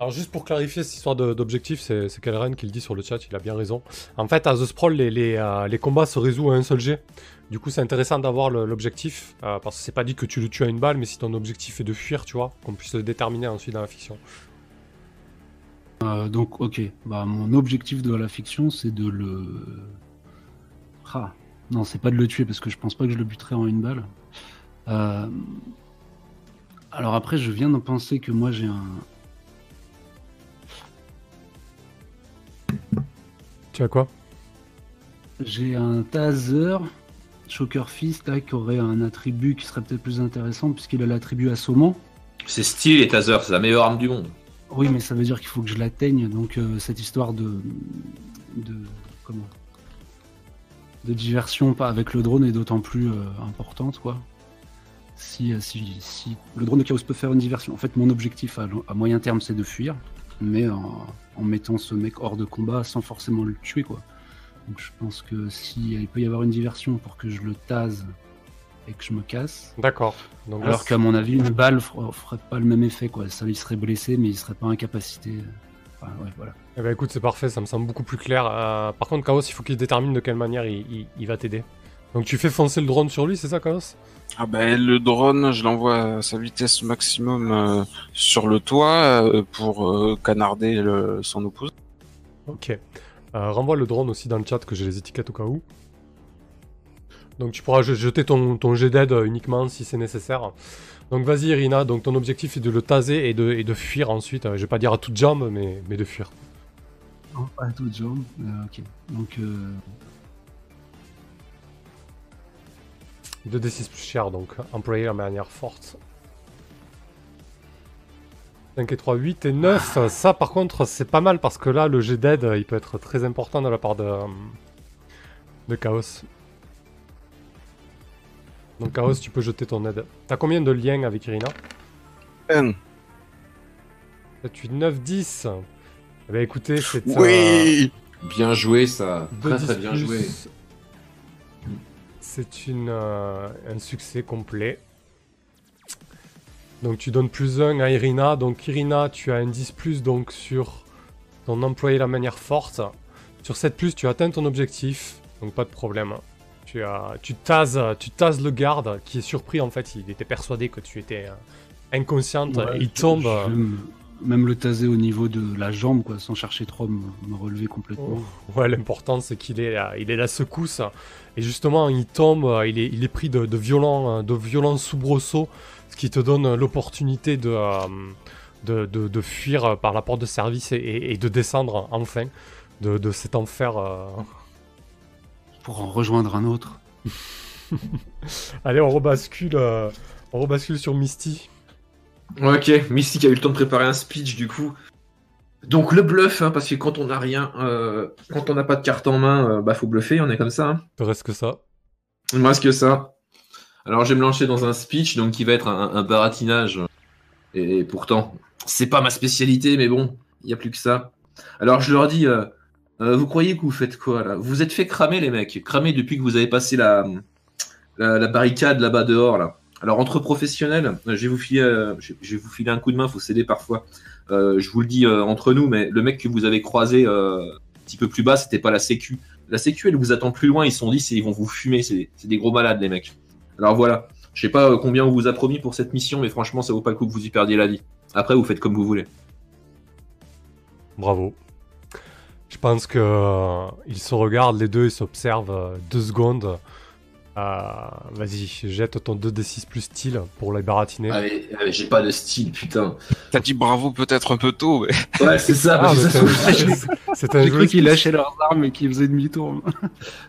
Alors juste pour clarifier cette histoire d'objectif, c'est Kelren qui le dit sur le chat, il a bien raison. En fait, à The Sprawl, les, euh, combats se résolvent à un seul jet. Du coup, c'est intéressant d'avoir l'objectif, euh, parce que c'est pas dit que tu le tues à une balle, mais si ton objectif est de fuir, tu vois, qu'on puisse le déterminer ensuite dans la fiction. Euh, donc, ok. Bah, mon objectif de la fiction, c'est de le. Ah. Non, c'est pas de le tuer parce que je pense pas que je le buterai en une balle. Alors après, je viens de penser que moi j'ai un. Tu as quoi J'ai un taser Shocker Fist là, qui aurait un attribut qui serait peut-être plus intéressant puisqu'il a l'attribut assommant. C'est style et taser, c'est la meilleure arme du monde. Oui, mais ça veut dire qu'il faut que je l'atteigne, donc euh, cette histoire de, de comment de diversion pas avec le drone est d'autant plus euh, importante quoi. Si, euh, si, si le drone de Chaos peut faire une diversion, en fait mon objectif à, moyen terme c'est de fuir, mais en, en mettant ce mec hors de combat sans forcément le tuer quoi. Donc je pense que si il peut y avoir une diversion pour que je le tase et que je me casse, D'accord. Alors qu'à mon avis, une balle fera- ferait pas le même effet, quoi. Ça, il serait blessé, mais il serait pas incapacité. Enfin, ouais, voilà. Eh ben écoute, c'est parfait, ça me semble beaucoup plus clair. Euh, par contre, Chaos, il faut qu'il détermine de quelle manière il, il- il va t'aider. Donc tu fais foncer le drone sur lui, c'est ça, Chaos? Ah ben le drone, je l'envoie à sa vitesse maximum euh, sur le toit euh, pour euh, canarder le- son opposant. Ok. Euh, renvoie le drone aussi dans le chat que j'ai les étiquettes au cas où. Donc tu pourras je- jeter ton, ton jet d'aide uniquement si c'est nécessaire. Donc vas-y Irina, donc ton objectif est de le taser et de, et de fuir ensuite. Je vais pas dire à toute jambe, mais, mais de fuir. Non, pas à toute jambe. Euh, ok. Donc, euh, 2d6 plus cher, donc employer la manière forte. 5 et 3, 8 et 9. Ça par contre c'est pas mal parce que là le jet d'aide euh, il peut être très important de la part de, euh, de Chaos. Donc Chaos tu peux jeter ton aide. T'as combien de liens avec Irina? N. 7, 8, 9, 10. Eh ben écoutez, c'est Oui Bien joué, ça. euh, Très très 2-10 bien plus. joué. C'est une, euh, un succès complet. Donc tu donnes plus 1 à Irina. Donc Irina, tu as un 10 plus donc sur ton employé la manière forte. Sur 7 plus, tu atteins ton objectif. Donc pas de problème. Tu, as, tu, tases, tu tases le garde qui est surpris en fait. Il était persuadé que tu étais euh, inconsciente. ouais, il tombe. je même le taser au niveau de la jambe, quoi, sans chercher trop à me, me relever complètement. Ouais, l'important c'est qu'il est, là- il est la secousse et justement il tombe, euh, il est, il est pris de, de violents, euh, de violents soubresauts, ce qui te donne l'opportunité de, euh, de, fuir par la porte de service et, et- de descendre enfin de, cet enfer. euh. Pour en rejoindre un autre. Allez, on rebascule, euh, on rebascule sur Misty. Ok, Mystique a eu le temps de préparer un speech du coup. Donc le bluff, hein, parce que quand on n'a rien, euh, quand on n'a pas de carte en main, euh, bah faut bluffer, on est comme ça. Hein. Il te reste que ça. Il me reste que ça. Alors je vais me lancer dans un speech, donc qui va être un, un baratinage. Et, pourtant, c'est pas ma spécialité, mais bon, il y a plus que ça. Alors je leur dis, euh, vous croyez que vous faites quoi là? Vous êtes fait cramer les mecs, cramer depuis que vous avez passé la, la, la barricade là-bas dehors là. Alors entre professionnels, euh, je vais vous filer, euh, je vais vous filer un coup de main, faut céder parfois. Euh, je vous le dis entre nous, mais le mec que vous avez croisé un petit peu plus bas, c'était pas la Sécu. La Sécu, elle vous attend plus loin. Ils sont dit, ils vont vous fumer. C'est des gros malades les mecs. Alors voilà. Je sais pas combien on vous a promis pour cette mission, mais franchement, ça vaut pas le coup que vous y perdiez la vie. Après, vous faites comme vous voulez. Bravo. Je pense que ils se regardent les deux, ils s'observent deux secondes. Euh, Vas-y, jette ton 2d6 plus style pour les baratiner. Ah, mais- ah, mais j'ai pas de style, putain. T'as dit bravo peut-être un peu tôt, mais... Ouais, c'est ça. Ah, c'est un- jeu lâchaient leurs armes et qu'ils faisaient demi-tour.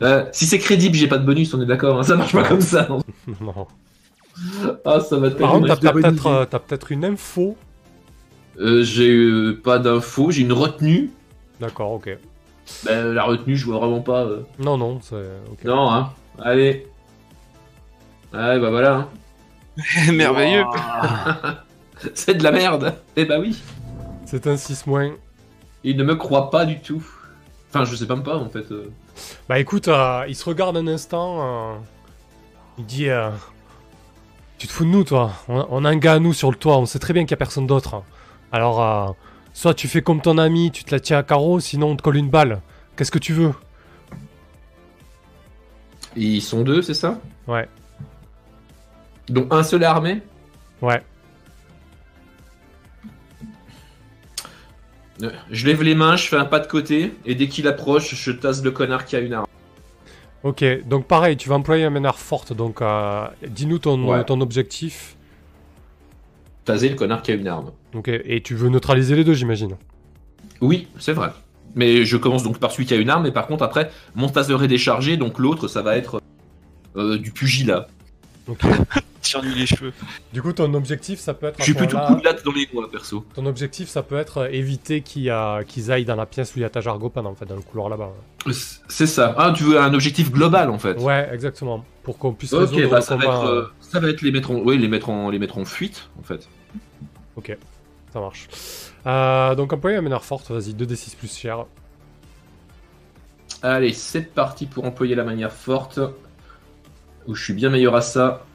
Euh, si c'est crédible, j'ai pas de bonus, on est d'accord. hein. Ça marche pas comme ça. non. Non. Ah, ça va Par contre, t'as peut-être euh, t'as peut-être une info. Euh, j'ai euh, pas d'infos, j'ai une retenue. D'accord, ok. Ben, la retenue, je vois vraiment pas. euh. Non, non, c'est. ok. Non, hein. Allez. Ouais, bah voilà. hein. Merveilleux. C'est de la merde. Eh bah oui. C'est un 6 moins. Il ne me croit pas du tout. Enfin, je sais même pas en fait. euh. Bah écoute, euh, il se regarde un instant. euh, il dit euh, Tu te fous de nous, toi on, on a un gars à nous sur le toit, on sait très bien qu'il y a personne d'autre. Alors, euh, soit tu fais comme ton ami, tu te la tiens à carreau, sinon on te colle une balle. Qu'est-ce que tu veux? Ils sont deux, c'est ça? Ouais, Donc un seul est armé ouais. Euh, Je lève les mains, je fais un pas de côté, et dès qu'il approche, je tasse le connard qui a une arme. Ok, donc pareil, tu vas employer un manière forte, donc euh, dis-nous ton, Ouais. ton objectif. Taser le connard qui a une arme. Ok, et tu veux neutraliser les deux, j'imagine. Oui, c'est vrai. Mais je commence donc par celui qui a une arme, et par contre, après, mon taser est déchargé, donc l'autre, ça va être euh, du pugilat. Ok. Tire-lui les cheveux. du coup, ton objectif, ça peut être. Je suis plutôt coup de latte dans les doigts, perso. Ton objectif, ça peut être euh, éviter qu'ils euh, aillent dans la pièce où il y a ta Jargopan, en fait, dans le couloir là-bas. C'est ça. Ah, tu veux un objectif global, en fait Ouais, exactement. Pour qu'on puisse Ok, résoudre bah ça va, être, euh, ça va être les mettre en, oui, les mettre en, les mettre en fuite, en fait. Ok, ça marche. Euh, donc employer un meneur forte, vas-y, 2d6 plus cher. Allez, c'est parti pour employer la manière forte. Où je suis bien meilleur à ça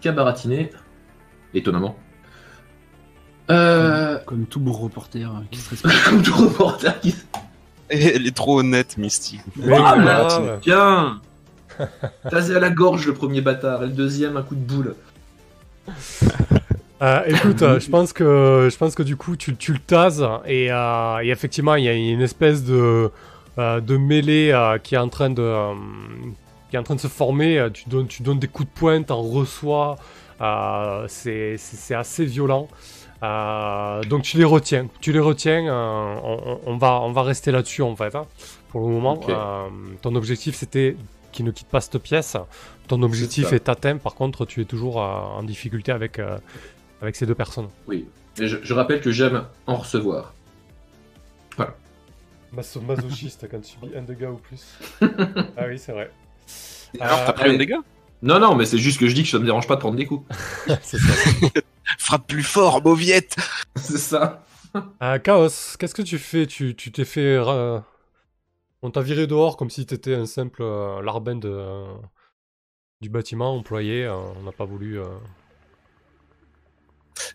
qu'à baratiner. Étonnamment. Euh... Comme tout bon reporter euh, qui se respecte. Comme tout reporter qui... Elle est trop honnête, Misty. Ah. Bien Tasé à la gorge le premier bâtard, et le deuxième un coup de boule. Euh, écoute, je pense que je pense que du coup tu, tu le tases et, euh, et effectivement il y a une espèce de euh, de mêlée euh, qui est en train de euh, qui est en train de se former. Euh, Tu donnes tu donnes des coups de pointe, en reçois. Euh, c'est assez violent. Euh, donc tu les retiens, tu les retiens. euh, on, va on va rester là-dessus en fait. hein, pour le moment. Euh, ton objectif c'était qu'il ne quitte pas cette pièce. Ton objectif ça. est atteint. Par contre, tu es toujours euh, en difficulté avec euh, avec ces deux personnes. Oui. Et je, je rappelle que j'aime en recevoir. Maso masochiste quand tu subis un dégât ou plus. ah oui, c'est vrai. Alors, t'as pris un dégât Non, non, mais c'est juste que je dis que ça me dérange pas de prendre des coups. c'est ça. Frappe plus fort, Mauviette c'est ça. Euh, Chaos, qu'est-ce que tu fais? Tu tu t'es fait. ra- On t'a viré dehors comme si t'étais un simple euh, larbin de, euh, du bâtiment employé. euh, on n'a pas voulu. euh,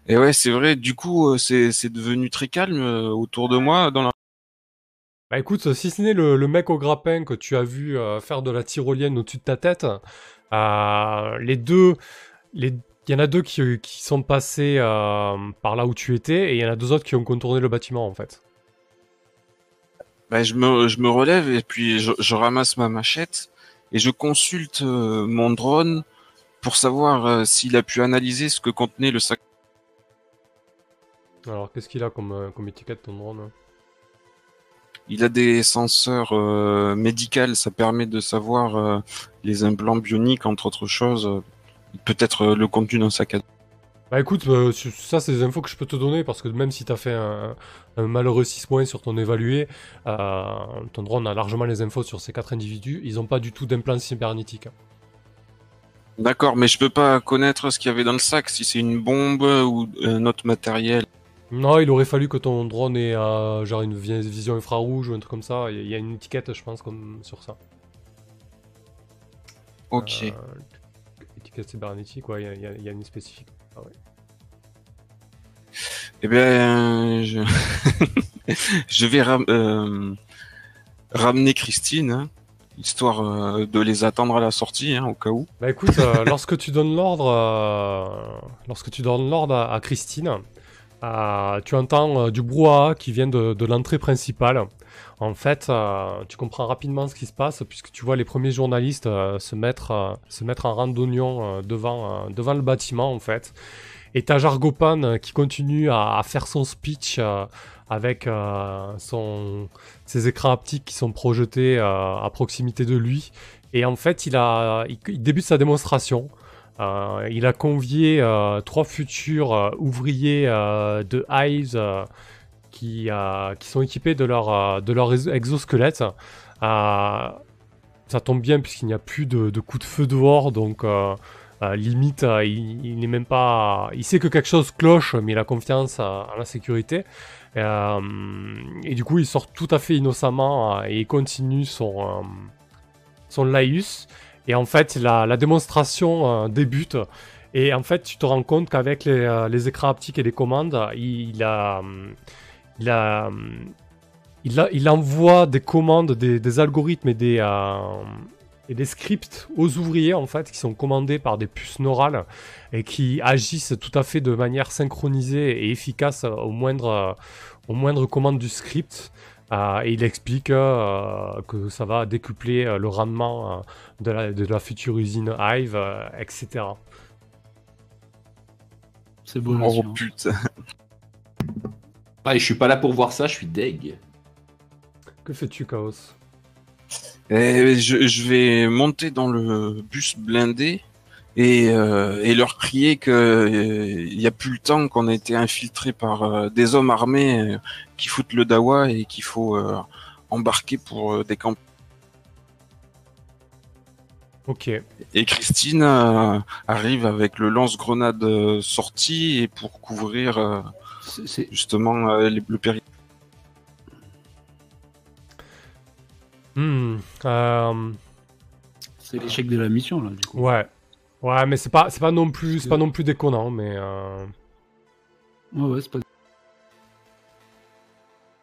Et ouais, c'est vrai, du coup, euh, c'est c'est devenu très calme euh, autour de moi dans la... Bah écoute, si ce n'est le, le mec au grappin que tu as vu euh, faire de la tyrolienne au-dessus de ta tête, euh, les deux, les, il y en a deux qui, qui sont passés euh, par là où tu étais et il y en a deux autres qui ont contourné le bâtiment en fait. Bah, je, me, je me relève et puis je, je ramasse ma machette et je consulte mon drone pour savoir s'il a pu analyser ce que contenait le sac. Alors qu'est-ce qu'il a comme, comme étiquette ton drone? Il a des senseurs euh, médicaux, ça permet de savoir euh, les implants bioniques, entre autres choses, peut-être euh, le contenu d'un sac à dos. Bah écoute, euh, ça c'est des infos que je peux te donner parce que même si t'as fait un, un malheureux 6 points sur ton évalué, euh, ton drone a largement les infos sur ces quatre individus, ils ont pas du tout d'implant cybernétique. D'accord, mais je peux pas connaître ce qu'il y avait dans le sac, si c'est une bombe ou un autre matériel. Non, il aurait fallu que ton drone ait euh, genre une vi- vision infrarouge ou un truc comme ça. Il y a- une étiquette, je pense, comme sur ça. Ok. Euh, étiquette cybernétique, ouais, il y a- il y, une spécifique. Ah ouais. Eh bien, je, je vais ram- euh, ramener Christine, hein, histoire de les attendre à la sortie, hein, au cas où. Bah écoute, lorsque tu donnes l'ordre, lorsque tu donnes l'ordre à, à Christine, euh, tu entends euh, du brouhaha qui vient de, de l'entrée principale. En fait, euh, tu comprends rapidement ce qui se passe puisque tu vois les premiers journalistes se mettre se mettre en rang d'oignon devant devant le bâtiment en fait. Et t'as Jargopan qui continue à, faire son speech avec son ses écrans haptiques qui sont projetés à proximité de lui. Et en fait, il, a, il débute sa démonstration. Euh, il a convié euh, trois futurs euh, ouvriers de Hives qui, sont équipés de leur, de exosquelette. Ça tombe bien puisqu'il n'y a plus de, de coups de feu dehors, donc limite, il, il n'est même pas. Il sait que quelque chose cloche, mais il a confiance à, la sécurité. Et du coup, il sort tout à fait innocemment et continue son, son laïus. Et en fait, la, démonstration euh, débute. Et en fait, tu te rends compte qu'avec les, euh, écrans haptiques et les commandes, il, a. Il a. Il, a- il envoie des commandes, des, algorithmes et des, euh, et des scripts aux ouvriers en fait qui sont commandés par des puces neurales et qui agissent tout à fait de manière synchronisée et efficace au moindre, au moindre commande du script. Euh, et il explique euh, que ça va décupler euh, le rendement euh, de, la, de la future usine Hive, euh, etc. C'est beau Oh putain. Ah, et je suis pas là pour voir ça, je suis deg. Que fais-tu, Chaos? Et je, je vais monter dans le bus blindé et, euh, et leur crier que euh, il y a plus le temps qu'on a été infiltré par euh, des hommes armés qui foutent le dawa et qu'il faut euh, embarquer pour euh, des camps. Ok. Et Christine euh, arrive avec le lance-grenade euh, sorti et pour couvrir euh, C'est- c'est- justement euh, les- le périmètre. Hmm, euh, C'est l'échec de la mission, là, du coup. ouais. Ouais, mais c'est pas, c'est pas non plus, c'est pas non plus déconnant, mais euh, Ouais, ouais, c'est pas...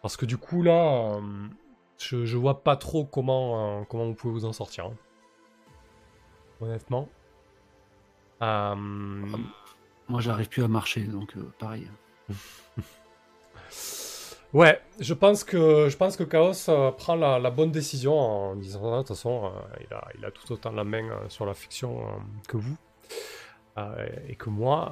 parce que du coup là, euh, je, je vois pas trop comment, euh, comment vous pouvez vous en sortir. hein. Honnêtement. Euh, Moi, j'arrive plus à marcher, donc pareil. Ouais, je pense que je pense que Chaos prend la, la bonne décision en disant. De toute façon, il, a, il a tout autant la main sur la fiction que vous et que moi.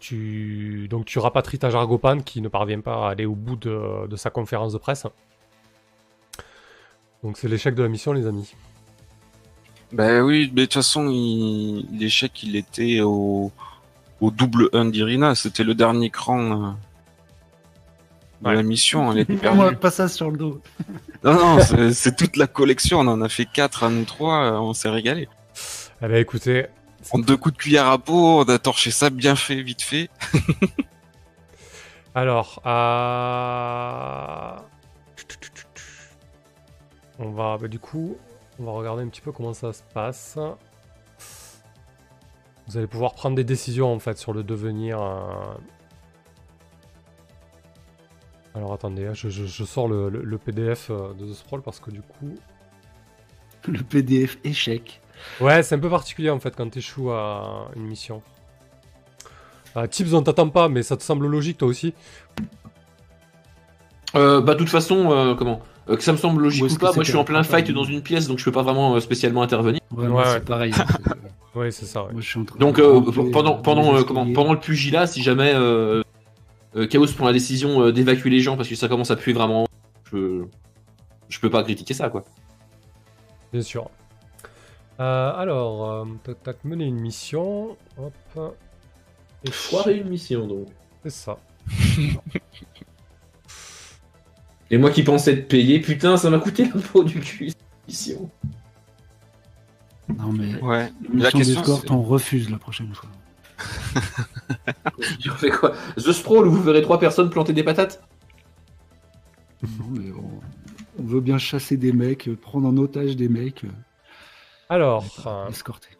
Tu donc tu rapatries ta Jargopan qui ne parvient pas à aller au bout de, de sa conférence de presse. Donc c'est l'échec de la mission, les amis. Ben oui, mais de toute façon, il- l'échec, il était au, au double 1 d'Irina. C'était le dernier cran euh, de Ouais. la mission. Elle était Moi, perdue. pas ça sur le dos. Non, non, c'est c'est toute la collection. On en a fait quatre à nous trois. euh, On s'est régalé. Eh ben écoutez, En deux coups de cuillère à peau, on a torché ça bien fait, vite fait. Alors, euh... on va, bah, du coup, on va regarder un petit peu comment ça se passe. Vous allez pouvoir prendre des décisions en fait sur le devenir. euh. Alors attendez, hein, je, je- je sors le, le- le PDF euh, de The Sprawl parce que du coup, Le PDF échec. Ouais, c'est un peu particulier en fait quand t'échoues à une mission. Euh, Tips, on t'attend pas, mais ça te semble logique toi aussi? Euh, bah, de toute façon, euh, comment? Euh, Que ça me semble logique Ou pas, moi je suis en plein fight dans une pièce donc je peux pas vraiment euh, spécialement intervenir. Ouais, Ouais, c'est ouais. pareil. hein, c'est- ça. ouais. moi, je suis en train Donc de euh, pendant, pendant, euh, comment, pendant le pugilat, si jamais euh, euh, Chaos prend la décision euh, d'évacuer les gens parce que ça commence à puer vraiment, je peux, je peux pas critiquer ça quoi. Bien sûr. Euh, alors, euh, tac, tac, mener une mission. Hop. Et Foirer une mission donc. C'est ça. Et moi qui pensais être payé, putain, ça m'a coûté la peau du cul cette mission. Non, mais Ouais. mission La question, d'escorte, on refuse la prochaine fois. Tu refais quoi? The Sprawl où vous verrez trois personnes planter des patates? Non, mais on, on veut bien chasser des mecs, prendre en otage des mecs, Alors, euh, escorter.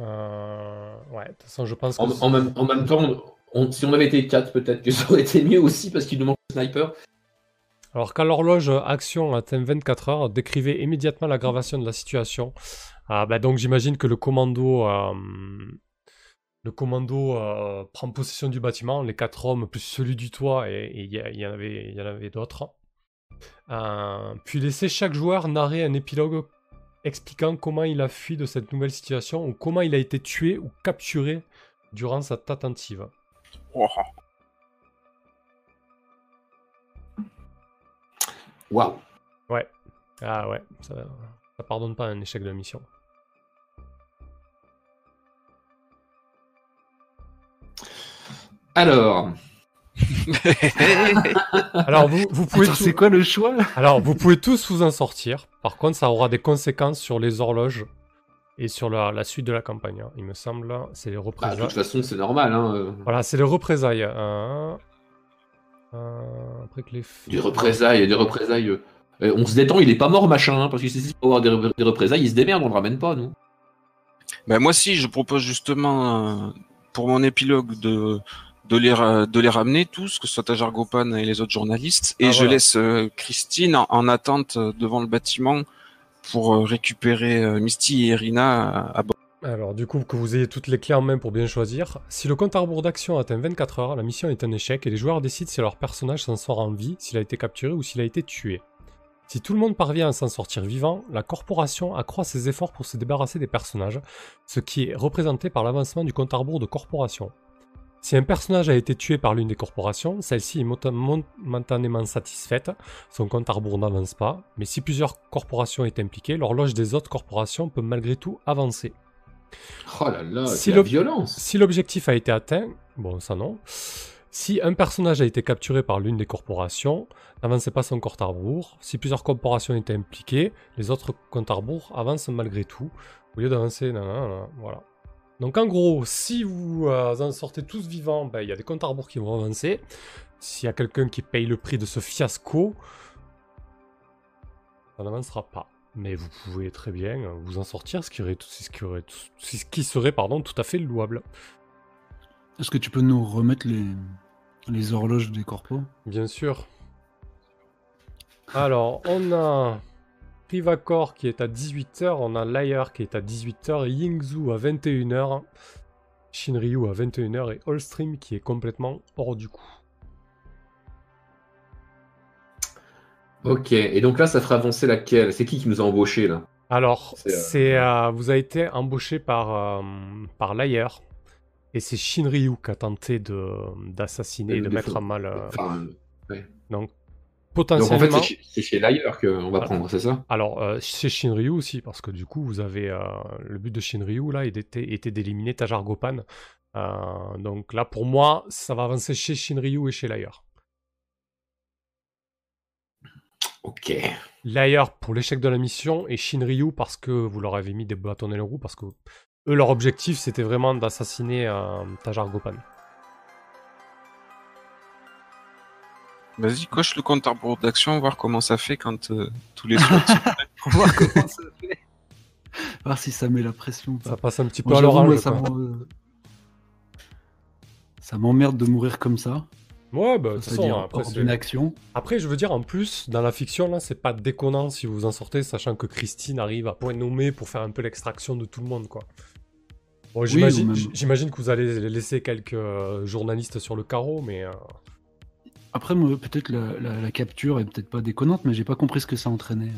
euh, ouais, de toute façon, je pense que. en, en même, en même temps, on- si on avait été 4, peut-être que ça aurait été mieux aussi parce qu'il nous manque un sniper. Alors, quand l'horloge action atteint 24 heures, décrivez immédiatement l'aggravation de la situation. Ah, bah, donc, j'imagine que le commando. euh, le commando euh, prend possession du bâtiment, les quatre hommes plus celui du toit, et il y, en avait, il y en avait d'autres. Euh, puis laissez chaque joueur narrer un épilogue expliquant comment il a fui de cette nouvelle situation ou comment il a été tué ou capturé durant sa tentative. Wow. Ouais. Ah ouais, ça, ça pardonne pas un échec de mission. Alors, Alors vous, vous pouvez tout- c'est quoi le choix Alors, vous pouvez tous vous en sortir. Par contre, ça aura des conséquences sur les horloges et sur la, la suite de la campagne. hein. Il me semble, c'est les bah, de représailles. toute façon, c'est normal. Hein. euh, Voilà, c'est les représailles. hein. Euh, après que les... Des représailles, des représailles. euh, euh, on se détend, il est pas mort, machin, hein, parce qu'il sait avoir des, rep- des représailles, il se démerde, on le ramène pas, nous. Ben, moi si, je propose justement euh, pour mon épilogue de de les ra- de les ramener tous, que ce soit Tajar Gopan et les autres journalistes, et Ah, je voilà. laisse euh, Christine en, en attente euh, devant le bâtiment pour euh, récupérer Misty et Irina à, à bord. Alors, du coup, que vous ayez toutes les clés en main pour bien choisir. Si le compte à rebours d'action atteint 24 heures, la mission est un échec et les joueurs décident si leur personnage s'en sort en vie, s'il a été capturé ou s'il a été tué. Si tout le monde parvient à s'en sortir vivant, la corporation accroît ses efforts pour se débarrasser des personnages, ce qui est représenté par l'avancement du compte à rebours de corporation. Si un personnage a été tué par l'une des corporations, celle-ci est momentanément satisfaite, son compte à rebours n'avance pas, mais si plusieurs corporations est impliquées, l'horloge des autres corporations peut malgré tout avancer. Oh là là, Si la violence. Si l'objectif a été atteint, bon ça non. Si un personnage a été capturé par l'une des corporations, n'avancez pas son compte à rebours. Si plusieurs corporations étaient impliquées, les autres comptes à rebours avancent malgré tout, au lieu d'avancer, voilà. Donc en gros, si vous euh, en sortez tous vivants, ben, il y a des comptes à rebours qui vont avancer. S'il y a quelqu'un qui paye le prix de ce fiasco, ça n'avancera pas. Mais vous pouvez très bien euh, vous en sortir, ce qui, aurait, ce qui, aurait- ce qui serait pardon, tout à fait louable. Est-ce que tu peux nous remettre les, les horloges des corpos? Bien sûr. Alors, on a Privacor qui est à 18h, on a Liar qui est à 18h, Yingzhu à 21h, Shinryu à 21h et Allstream qui est complètement hors du coup. Ok, et donc là, ça fera avancer laquelle? C'est qui qui nous a embauchés, là? Alors, C'est, euh, euh, vous avez été embauché par, euh, par Liar et c'est Shinryu qui a tenté de, d'assassiner et de défaut. mettre à mal. euh, Enfin, donc, donc en fait, c'est chez- l'ailleurs qu'on va Voilà. prendre, c'est ça Alors, euh, c'est Shinryu aussi, parce que du coup, vous avez. euh, le but de Shinryu, là, il était, était d'éliminer Tajar Gopan. Euh, donc là, pour moi, ça va avancer chez Shinryu et chez Layer. Ok. Layer pour l'échec de la mission et Shinryu parce que vous leur avez mis des bâtons dans les roues, parce que eux, leur objectif, c'était vraiment d'assassiner euh, Tajar Gopan. Vas-y, coche le compte à rebours d'action, voir comment ça fait quand euh, tous les slots. Pour voir comment ça fait. Voir si ça met la pression ou pas. Ça passe un petit peu Moi, à j'avoue, moi, l'orange. ça quoi. m'en- ça m'emmerde de mourir comme ça. Ouais, bah, de toute façon, C'est-à-dire après, hors c'est- d'une action. Après, je veux dire, en plus, dans la fiction, là, c'est pas déconnant si vous en sortez, sachant que Christine arrive à point nommé pour faire un peu l'extraction de tout le monde, quoi. Bon, j'imagine, ou même- j- j'imagine que vous allez laisser quelques euh, journalistes sur le carreau, mais euh, Après, moi, peut-être la, la- la capture est peut-être pas déconnante, mais j'ai pas compris ce que ça entraînait.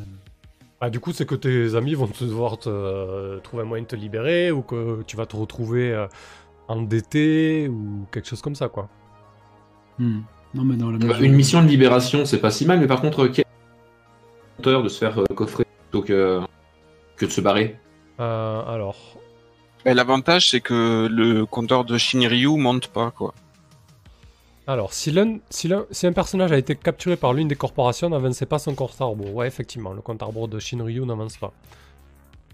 bah, du coup, c'est que tes amis vont te devoir te, euh, trouver un moyen de te libérer, ou que tu vas te retrouver euh, endetté, ou quelque chose comme ça, quoi. Hmm. Non, mais dans la Bah, une mission de libération, c'est pas si mal, mais par contre, quel compteur de se faire euh, coffrer plutôt que, que de se barrer? Euh, alors, Et L'avantage, c'est que le compteur de Shinryu monte pas, quoi. Alors, si, si, si un personnage a été capturé par l'une des corporations, n'avancez pas son compte à rebours. Ouais, effectivement, le compte à de Shinryu n'avance pas.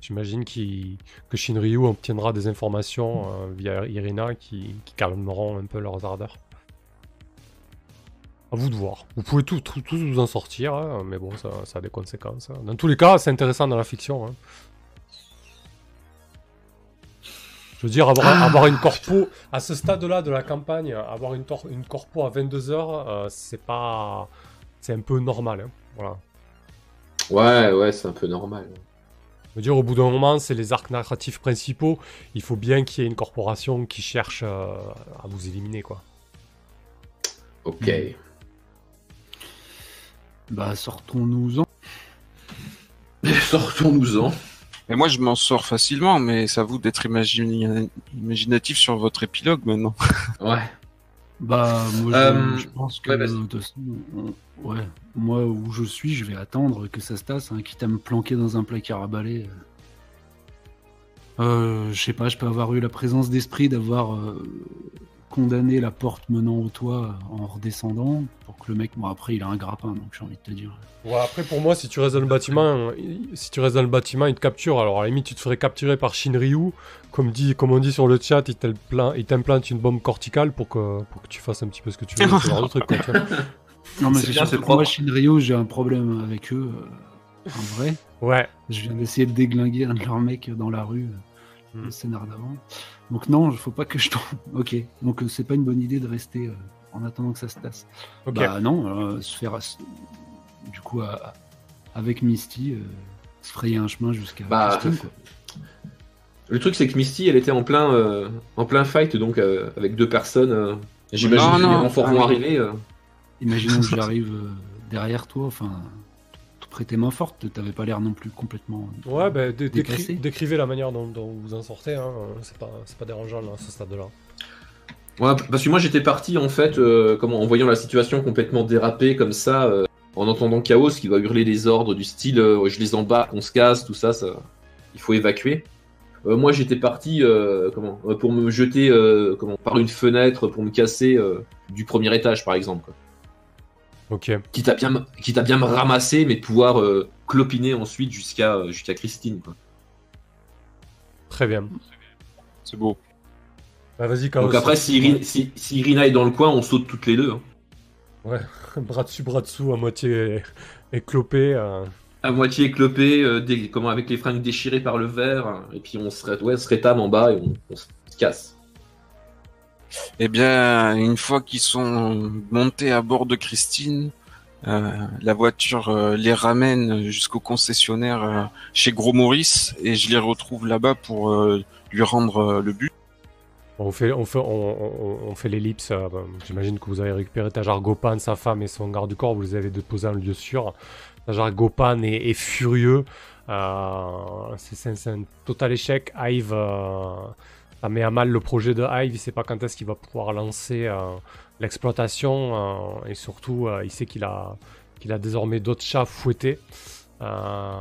J'imagine que Shinryu obtiendra des informations euh, via Irina qui, calmeront un peu leurs ardeurs. À vous de voir. Vous pouvez tous vous en sortir, hein, mais bon, ça, ça a des conséquences. hein. Dans tous les cas, c'est intéressant dans la fiction. hein. Je veux dire, avoir, avoir une corpo à ce stade-là de la campagne, avoir une, tor- une corpo à 22h, c'est pas. C'est un peu normal. hein. Voilà. Ouais, ouais, c'est un peu normal. Je veux dire, au bout d'un moment, c'est les arcs narratifs principaux. Il faut bien qu'il y ait une corporation qui cherche euh, à vous éliminer, quoi. Ok. Bah, sortons-nous-en. Sortons-nous-en. Et moi, je m'en sors facilement, mais c'est à vous d'être imagina- imaginatif sur votre épilogue maintenant. Ouais. Bah, moi, je, Euh, je pense que. de ouais, moi, où je suis, je vais attendre que ça se tasse, hein, quitte à me planquer dans un placard à balai. Euh, je sais pas, je peux avoir eu la présence d'esprit d'avoir euh, condamner la porte menant au toit en redescendant pour que le mec. Bon, après, il a un grappin, donc j'ai envie de te dire. Ouais, après, pour moi, si tu restes dans le bâtiment, il- si tu restes dans le bâtiment, il te capture. Alors, à la limite, tu te ferais capturer par Shinryu. Comme, dit, comme on dit sur le chat, il t'implan- il t'implante une bombe corticale pour que, pour que tu fasses un petit peu ce que tu veux. ce genre de truc, quoi, tu vois. Non, mais C'est sûr c'est que moi. Shinryu, j'ai un problème avec eux. euh, en vrai. Ouais. Je viens d'essayer de déglinguer un de leurs mecs dans la rue, Hmm. le scénar d'avant. Donc non, il faut pas que je tombe. Ok, donc euh, c'est pas une bonne idée de rester euh, en attendant que ça se tasse. Ok. Bah non, euh, se faire... Du coup, à- avec Misty, euh, se frayer un chemin jusqu'à Bah, Houston, quoi. Le truc, c'est que Misty, elle était en plein, euh, en plein fight, donc euh, avec deux personnes. euh, J'imagine Non, que les non. renforts Ah, vont arriver. Imaginons que j'arrive derrière toi, enfin... te prêter main forte, t'avais pas l'air non plus complètement... Ouais, bah, dé- décri- Déplacé. décrivez la manière dont, dont vous en sortez. Hein. C'est pas, c'est pas dérangeant là, à ce stade-là. Ouais, parce que moi j'étais parti en fait, euh, comment, en voyant la situation complètement dérapée comme ça, euh, en entendant Chaos qui va hurler des ordres du style euh, je les embarque, on se casse, tout ça, ça il faut évacuer. Euh, moi j'étais parti euh, comment, pour me jeter euh, comment, par une fenêtre pour me casser euh, du premier étage par exemple. Quoi. Ok. Quitte, à bien, me- quitte à bien me ramasser mais de pouvoir euh, clopiner ensuite jusqu'à euh, jusqu'à Christine. Quoi. Très bien. C'est beau. Bah, vas-y. Donc après si, Iri- si, si Irina est dans le coin, on saute toutes les deux. hein. bras dessus, bras dessous, à moitié éclopé. euh. à moitié éclopé, euh, comment, avec les fringues déchirées par le verre, hein, et puis on se, ré- ouais, on se rétame en bas et on, on se casse. Eh bien, une fois qu'ils sont montés à bord de Christine, euh, la voiture euh, les ramène jusqu'au concessionnaire euh, chez Gros Maurice et je les retrouve là-bas pour lui rendre le but. On fait, on fait, on, fait l'ellipse. bah, J'imagine que vous avez récupéré Tajar Gopan, sa femme et son garde du corps. Vous les avez déposés en lieu sûr. Tajar Gopan est, est furieux. C'est un total échec. Euh, ça met à mal le projet de Hive. Il sait pas quand est-ce qu'il va pouvoir lancer euh, l'exploitation. euh, et surtout, euh, il sait qu'il a, qu'il a désormais d'autres chats. Euh,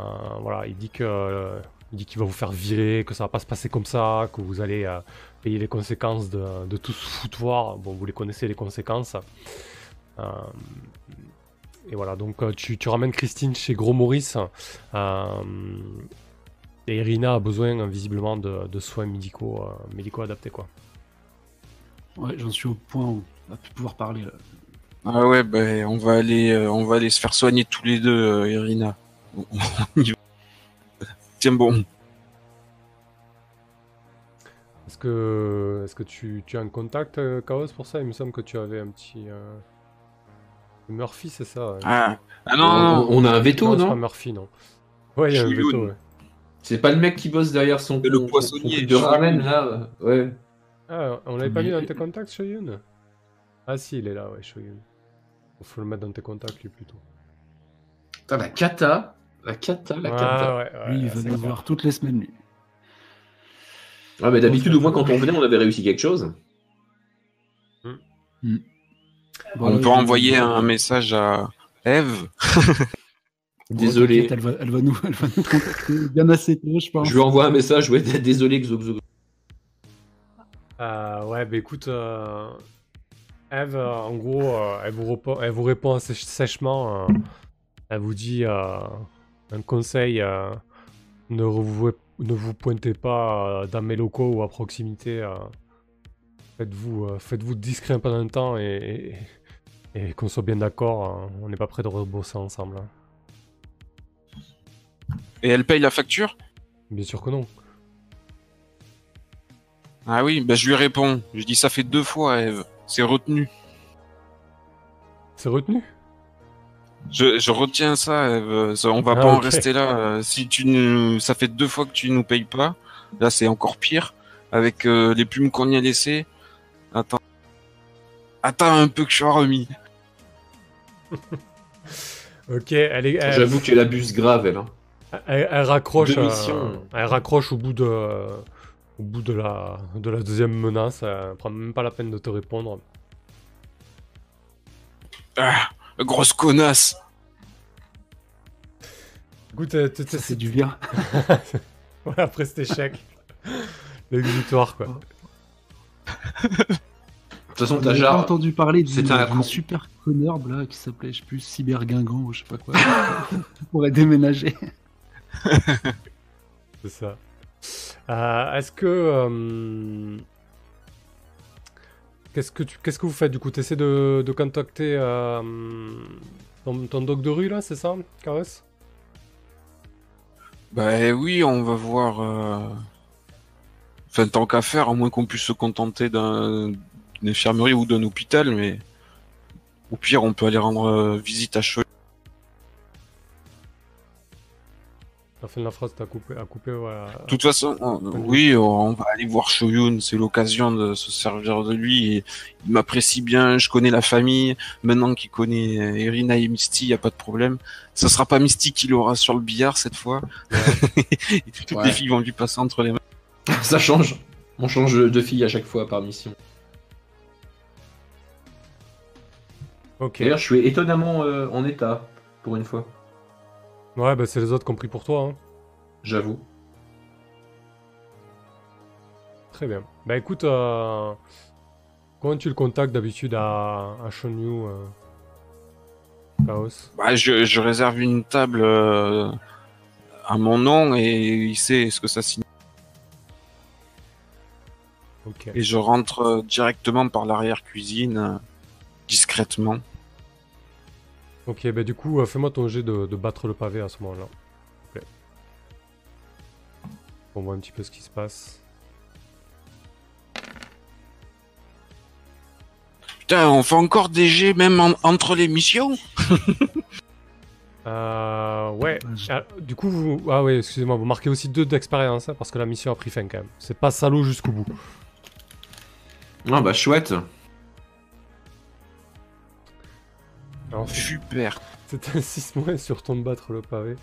voilà, il dit que. il dit qu'il va vous faire virer, que ça va pas se passer comme ça, que vous allez payer les conséquences de, tout ce foutoir. Bon, vous les connaissez, les conséquences. Et voilà, donc tu, ramènes Christine chez Gros Maurice. Et Irina a besoin euh, visiblement de, de soins médicaux, euh, médicaux adaptés. Quoi. Ouais, j'en suis au point où on va plus pouvoir parler. Là. Ah ouais, ben on va aller, euh, on va aller se faire soigner tous les deux, euh, Irina. Tiens bon. Est-ce que, est-ce que tu, tu as un contact, euh, Chaos, pour ça? Il me semble que tu avais un petit. euh, Murphy, c'est ça ouais. Ah, ah non, on, non, on a un veto, non, pas Murphy, non. Ouais, il y a un veto, ouais. C'est pas le mec qui bosse derrière son, C'est le son- poissonnier, son de ramen là euh, Ouais. Ah, on l'avait pas mis dans tes contacts, Shoyun? Ah si, il est là, ouais, Shoyun. Faut le mettre dans tes contacts, lui, plutôt. Putain, la kata, la kata, la ouais, ouais, Lui, il va nous voir toutes les semaines, lui. Ouais, mais d'habitude, au moins quand on venait, on avait réussi quelque chose. Bon, on là, peut envoyer un message à Eve. Désolé. Elle va, elle, va nous, elle va nous contacter bien assez tôt, je pense. Je lui envoie un message, ouais, désolé, Xo Xo. Euh, ouais, bah écoute, euh, Eve, euh, en gros, euh, elle, vous répond, elle vous répond assez sèchement. euh, elle vous dit euh, un conseil euh, ne, vous, ne vous pointez pas euh, dans mes locaux ou à proximité. euh, faites-vous euh, faites-vous discret pendant un temps et, et, et qu'on soit bien d'accord. hein, on n'est pas prêt de rebosser ensemble. hein. Et elle paye la facture? Bien sûr que non. Ah oui, ben je lui réponds. Je dis ça fait deux fois, Eve. C'est retenu. C'est retenu? Je, je retiens ça, Eve. Ça, on va Ah, pas en rester là. Euh, Si tu nous... ça fait deux fois que tu nous payes pas. Là, c'est encore pire. Avec euh, les plumes qu'on y a laissées. Attends. Attends un peu que je sois remis. Ok, elle est. elle- J'avoue qu'elle abuse grave, elle. hein. Elle, elle raccroche. Euh, elle raccroche au bout de, au bout de la, de la deuxième menace. Elle prend même pas la peine de te répondre. Ah, grosse connasse. Écoute, euh, t- t- Ça, c'est du bien. Ouais, après cet échec, l'exutoire quoi. toute façon, pas Tajar, entendu parler c'est un d'un con. super connard là qui s'appelait, je sais plus, Cyber Guingamp ou je sais pas quoi. pourrait déménager. C'est ça. Euh, Est-ce que. euh, Qu'est-ce que que vous faites du coup? T'essaies de, de contacter euh, ton, ton doc de rue là, c'est ça, Caresse Bah oui, on va voir. Enfin, tant qu'à faire, à moins qu'on puisse se contenter d'un- d'une infirmerie ou d'un hôpital, mais au pire, on peut aller rendre visite à Cheveux. La fin de la phrase t'as coupé, coupé, voilà. De toute façon, on- oui, on va aller voir Shoyun, c'est l'occasion de se servir de lui. Et il m'apprécie bien, je connais la famille. Maintenant qu'il connaît Irina et Misty, y a pas de problème. Ça sera pas Misty qui l'aura sur le billard cette fois. et toutes Ouais. les filles vont lui passer entre les mains. ça change. On change de fille à chaque fois par mission. Ok. D'ailleurs, je suis étonnamment euh, en état, pour une fois. Ouais, bah c'est les autres compris pour toi. Hein. J'avoue. Très bien. Bah écoute, euh, comment tu le contactes d'habitude à, à Shonyu euh, Chaos? Bah, je, je réserve une table euh, à mon nom et il sait ce que ça signifie. Et je rentre euh, directement par l'arrière-cuisine, discrètement. Ok, bah du coup, euh, fais-moi ton jet de, de battre le pavé à ce moment-là. s'il te plaît. On voit un petit peu ce qui se passe. Putain, on fait encore des jets même en- entre les missions? Euh, ouais. Ah, du coup, vous... ah ouais, excusez-moi, vous marquez aussi deux d'expérience hein, parce que la mission a pris fin quand même. C'est pas salaud jusqu'au bout. Non, bah chouette. Super. c'est un 6 moins sur ton battre le pavé.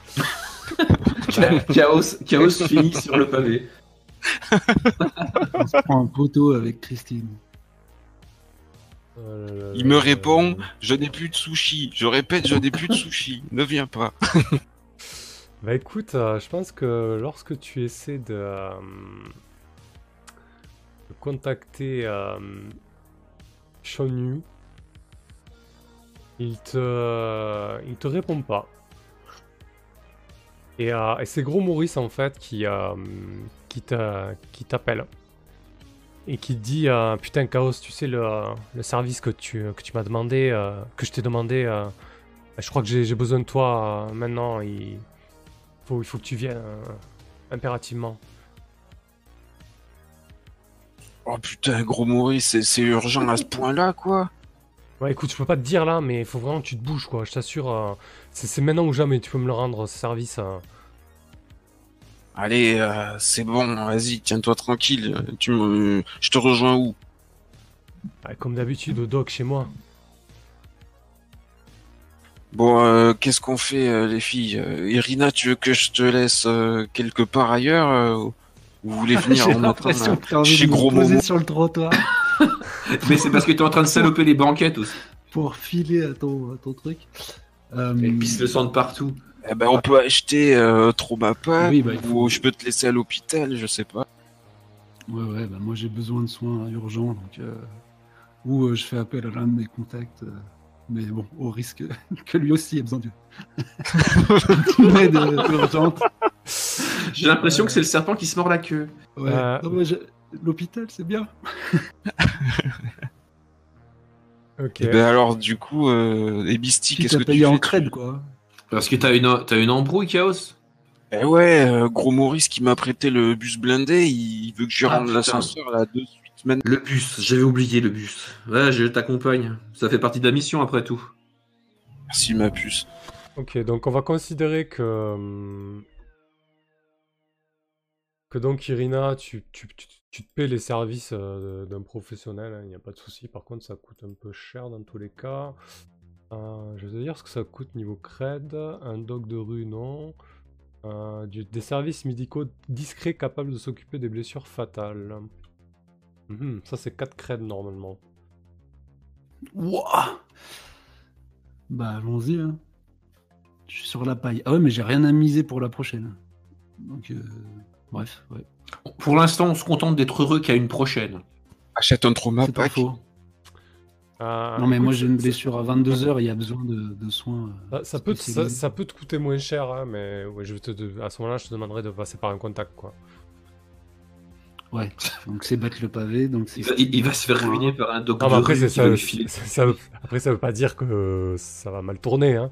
chaos, chaos finit sur le pavé. On se prend un poteau avec Christine. Là, là, Il là, me répond, je n'ai plus de sushi. Je répète, je n'ai plus de sushi. Ne viens pas. Bah écoute, euh, je pense que lorsque tu essaies de, euh, de contacter euh, Shonyu, il te, il te répond pas. Et, euh, et c'est Gros Maurice en fait qui, euh, t'appelle et qui dit euh, putain Chaos, tu sais le, service que tu, m'as demandé, euh, que je t'ai demandé, euh, je crois que j'ai besoin de toi euh, maintenant. Il, faut, il faut que tu viennes euh, impérativement. Oh putain, gros Maurice, c'est- c'est urgent à ce point-là, quoi. Ouais, écoute, je peux pas te dire là, mais il faut vraiment que tu te bouges, quoi. Je t'assure, euh, c'est maintenant ou jamais. Tu peux me le rendre, ce service. euh. Allez, euh, c'est bon, vas-y, tiens-toi tranquille. Tu me... Je te rejoins où? Ouais, comme d'habitude, au doc chez moi. Bon, euh, qu'est-ce qu'on fait, euh, les filles? Euh, Irina, tu veux que je te laisse euh, quelque part ailleurs euh, ou Vous voulez venir J'ai en envie chez Gros poser Momo sur le trottoir Mais c'est parce que t'es en train de saloper les banquettes aussi. pour filer à ton, à ton truc. Euh, Et pisse le sang de partout. Eh ben, on peut acheter euh, Trauma Pack, Oui, bah, faut- ou je peux te laisser à l'hôpital, je sais pas. Ouais, ouais, bah moi j'ai besoin de soins urgents, donc euh, ou euh, je fais appel à l'un de mes contacts, euh, mais bon, au risque que lui aussi ait besoin de- d'une aide urgente. J'ai l'impression que c'est le serpent qui se mord la queue. Ouais. Euh, Non, mais je- L'hôpital, c'est bien. Ok. Eh ben alors, du coup, euh, Puis qu'est-ce que tu fais en crède, quoi. Parce que t'as une, t'as une embrouille, Chaos Eh ouais, euh, gros Maurice qui m'a prêté le bus blindé, il veut que je Ah, rende l'ascenseur là de suite maintenant. Le bus, j'avais oublié le bus. Ouais, je t'accompagne. Ça fait partie de la mission après tout. Merci ma puce. Ok, donc on va considérer que. hum, Que donc, Irina, tu, tu, tu, tu te paies les services euh, d'un professionnel, il n'y a pas de souci. Par contre, ça coûte un peu cher dans tous les cas. Euh, je vais te dire ce que ça coûte niveau cred. Un doc de rue, non. Euh, des services médicaux discrets capables de s'occuper des blessures fatales. Mhm, ça, c'est 4 creds normalement. Wouah Bah, allons-y. Hein. Je suis sur la paille. Ah ouais, mais j'ai rien à miser pour la prochaine. Donc, bref, ouais. Pour l'instant, on se contente d'être heureux qu'à une prochaine. Achète un trauma pas faux. Euh, Non, mais moi j'ai une blessure à 22h, il y a besoin de, de soins. euh, Ça, ça peut te, ça, peut te coûter moins cher, hein, mais ouais, je vais te, de- à ce moment-là, je te demanderai de passer par un contact. Quoi. Ouais, donc c'est battre le pavé. Donc c'est Il va, il- va se faire ruiner par un docteur mais après, c'est qui ça, après, ça veut pas dire que ça va mal tourner. Hein.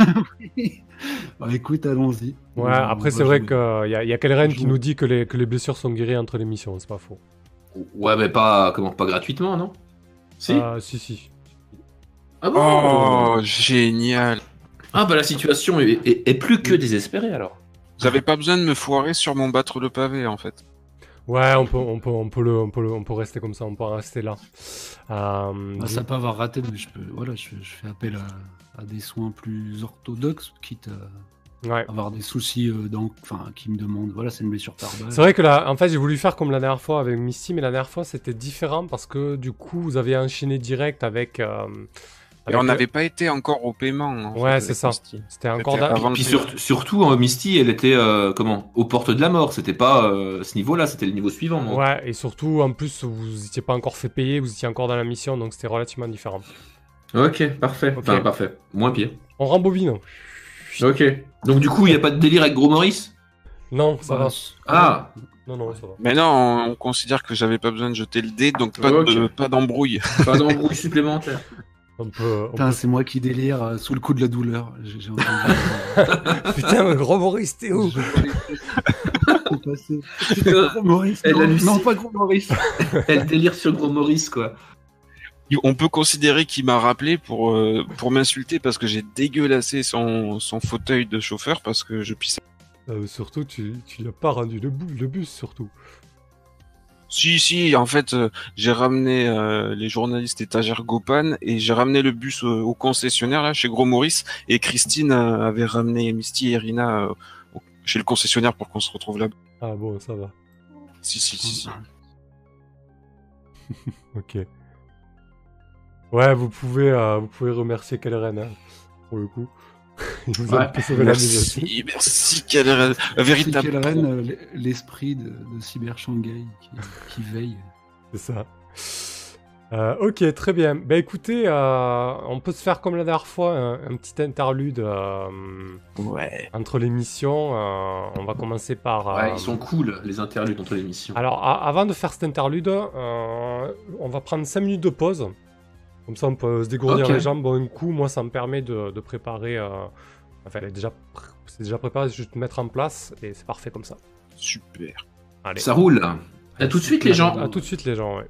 Bah, écoute, allons-y. Ouais, On- après, c'est vrai qu'il y a, y a Kelleren qui nous dit que les, que les blessures sont guéries entre les missions, c'est pas faux. Ouais, mais pas, comment, pas gratuitement, non? Si? Ah, si, si. Ah bon? Oh, génial. Ah bah la situation est, est- est plus que désespérée alors. J'avais pas besoin de me foirer sur mon battre le pavé en fait. Ouais, on peut, on, peut, on, peut le, on, peut le- on peut rester comme ça, on peut rester là. Euh, Bah, ça peut avoir raté, mais je peux. Voilà, je, je fais appel à, à des soins plus orthodoxes, quitte à ouais. avoir des soucis euh, dans, enfin, qui me demandent. Voilà, c'est une blessure par balle. C'est vrai que là, en fait, j'ai voulu faire comme la dernière fois avec Misty, mais la dernière fois, c'était différent parce que du coup, vous avez enchaîné direct avec. euh, Et on n'avait pas été encore au paiement. en Ouais, c'est ça. C'était encore. C'était da- avant Et puis sur- surtout, hein, Misty, elle était euh, comment aux portes de la mort. C'était pas euh, ce niveau-là, c'était le niveau suivant. non Ouais, et surtout, en plus, vous étiez pas encore fait payer, vous étiez encore dans la mission, donc c'était relativement différent. Ok, parfait. Enfin, parfait. Moins pire. On rembobine. Ok. Donc du coup, il n'y a pas de délire avec Gros Maurice? Non, ça Bah, va. Ah Non, non, ça va. Mais non, on, on considère que j'avais pas besoin de jeter le dé, donc pas Ok. de- pas d'embrouille. Pas d'embrouille supplémentaire. Peut. Putain, c'est moi qui délire euh, sous le coup de la douleur. J'ai j'ai entendu. peut- Putain, mais gros Maurice, t'es où? Gros Maurice. Non, non, pas Gros Maurice. Elle délire sur Gros Maurice, quoi. On peut considérer qu'il m'a rappelé pour euh, pour m'insulter parce que j'ai dégueulassé son, son fauteuil de chauffeur parce que je pissais. Euh, Surtout, tu, tu lui as pas rendu le, le bus, surtout. Si si, en fait, euh, j'ai ramené euh, les journalistes étagères Gopan et j'ai ramené le bus au, au concessionnaire là chez Gros Maurice et Christine avait ramené Misty et Irina au- chez le concessionnaire pour qu'on se retrouve là. Ah bon, ça va. Si si si. si. Ok. Ouais, vous pouvez, euh, vous pouvez remercier Kelleren, hein, pour le coup. Il vous a Ouais, la. Merci, un C'est véritable. euh, l'esprit de, de Cyber Shanghai qui, qui veille. C'est ça. Euh, ok, très bien. Bah écoutez, euh, on peut se faire comme la dernière fois, un, un petit interlude euh, Ouais. entre les missions. euh, on va commencer par... euh, Ouais, ils sont cool, les interludes entre les missions. Alors, avant de faire cet interlude, euh, on va prendre 5 minutes de pause. Comme ça, on peut se dégourdir les jambes. Bon, un coup, moi, ça me permet de, de préparer... euh, Enfin, elle est déjà pr- c'est déjà préparé, c'est juste mettre en place, et c'est parfait comme ça. Super. Allez. Ça roule. À tout de suite, les gens. À tout de suite, les gens, ouais.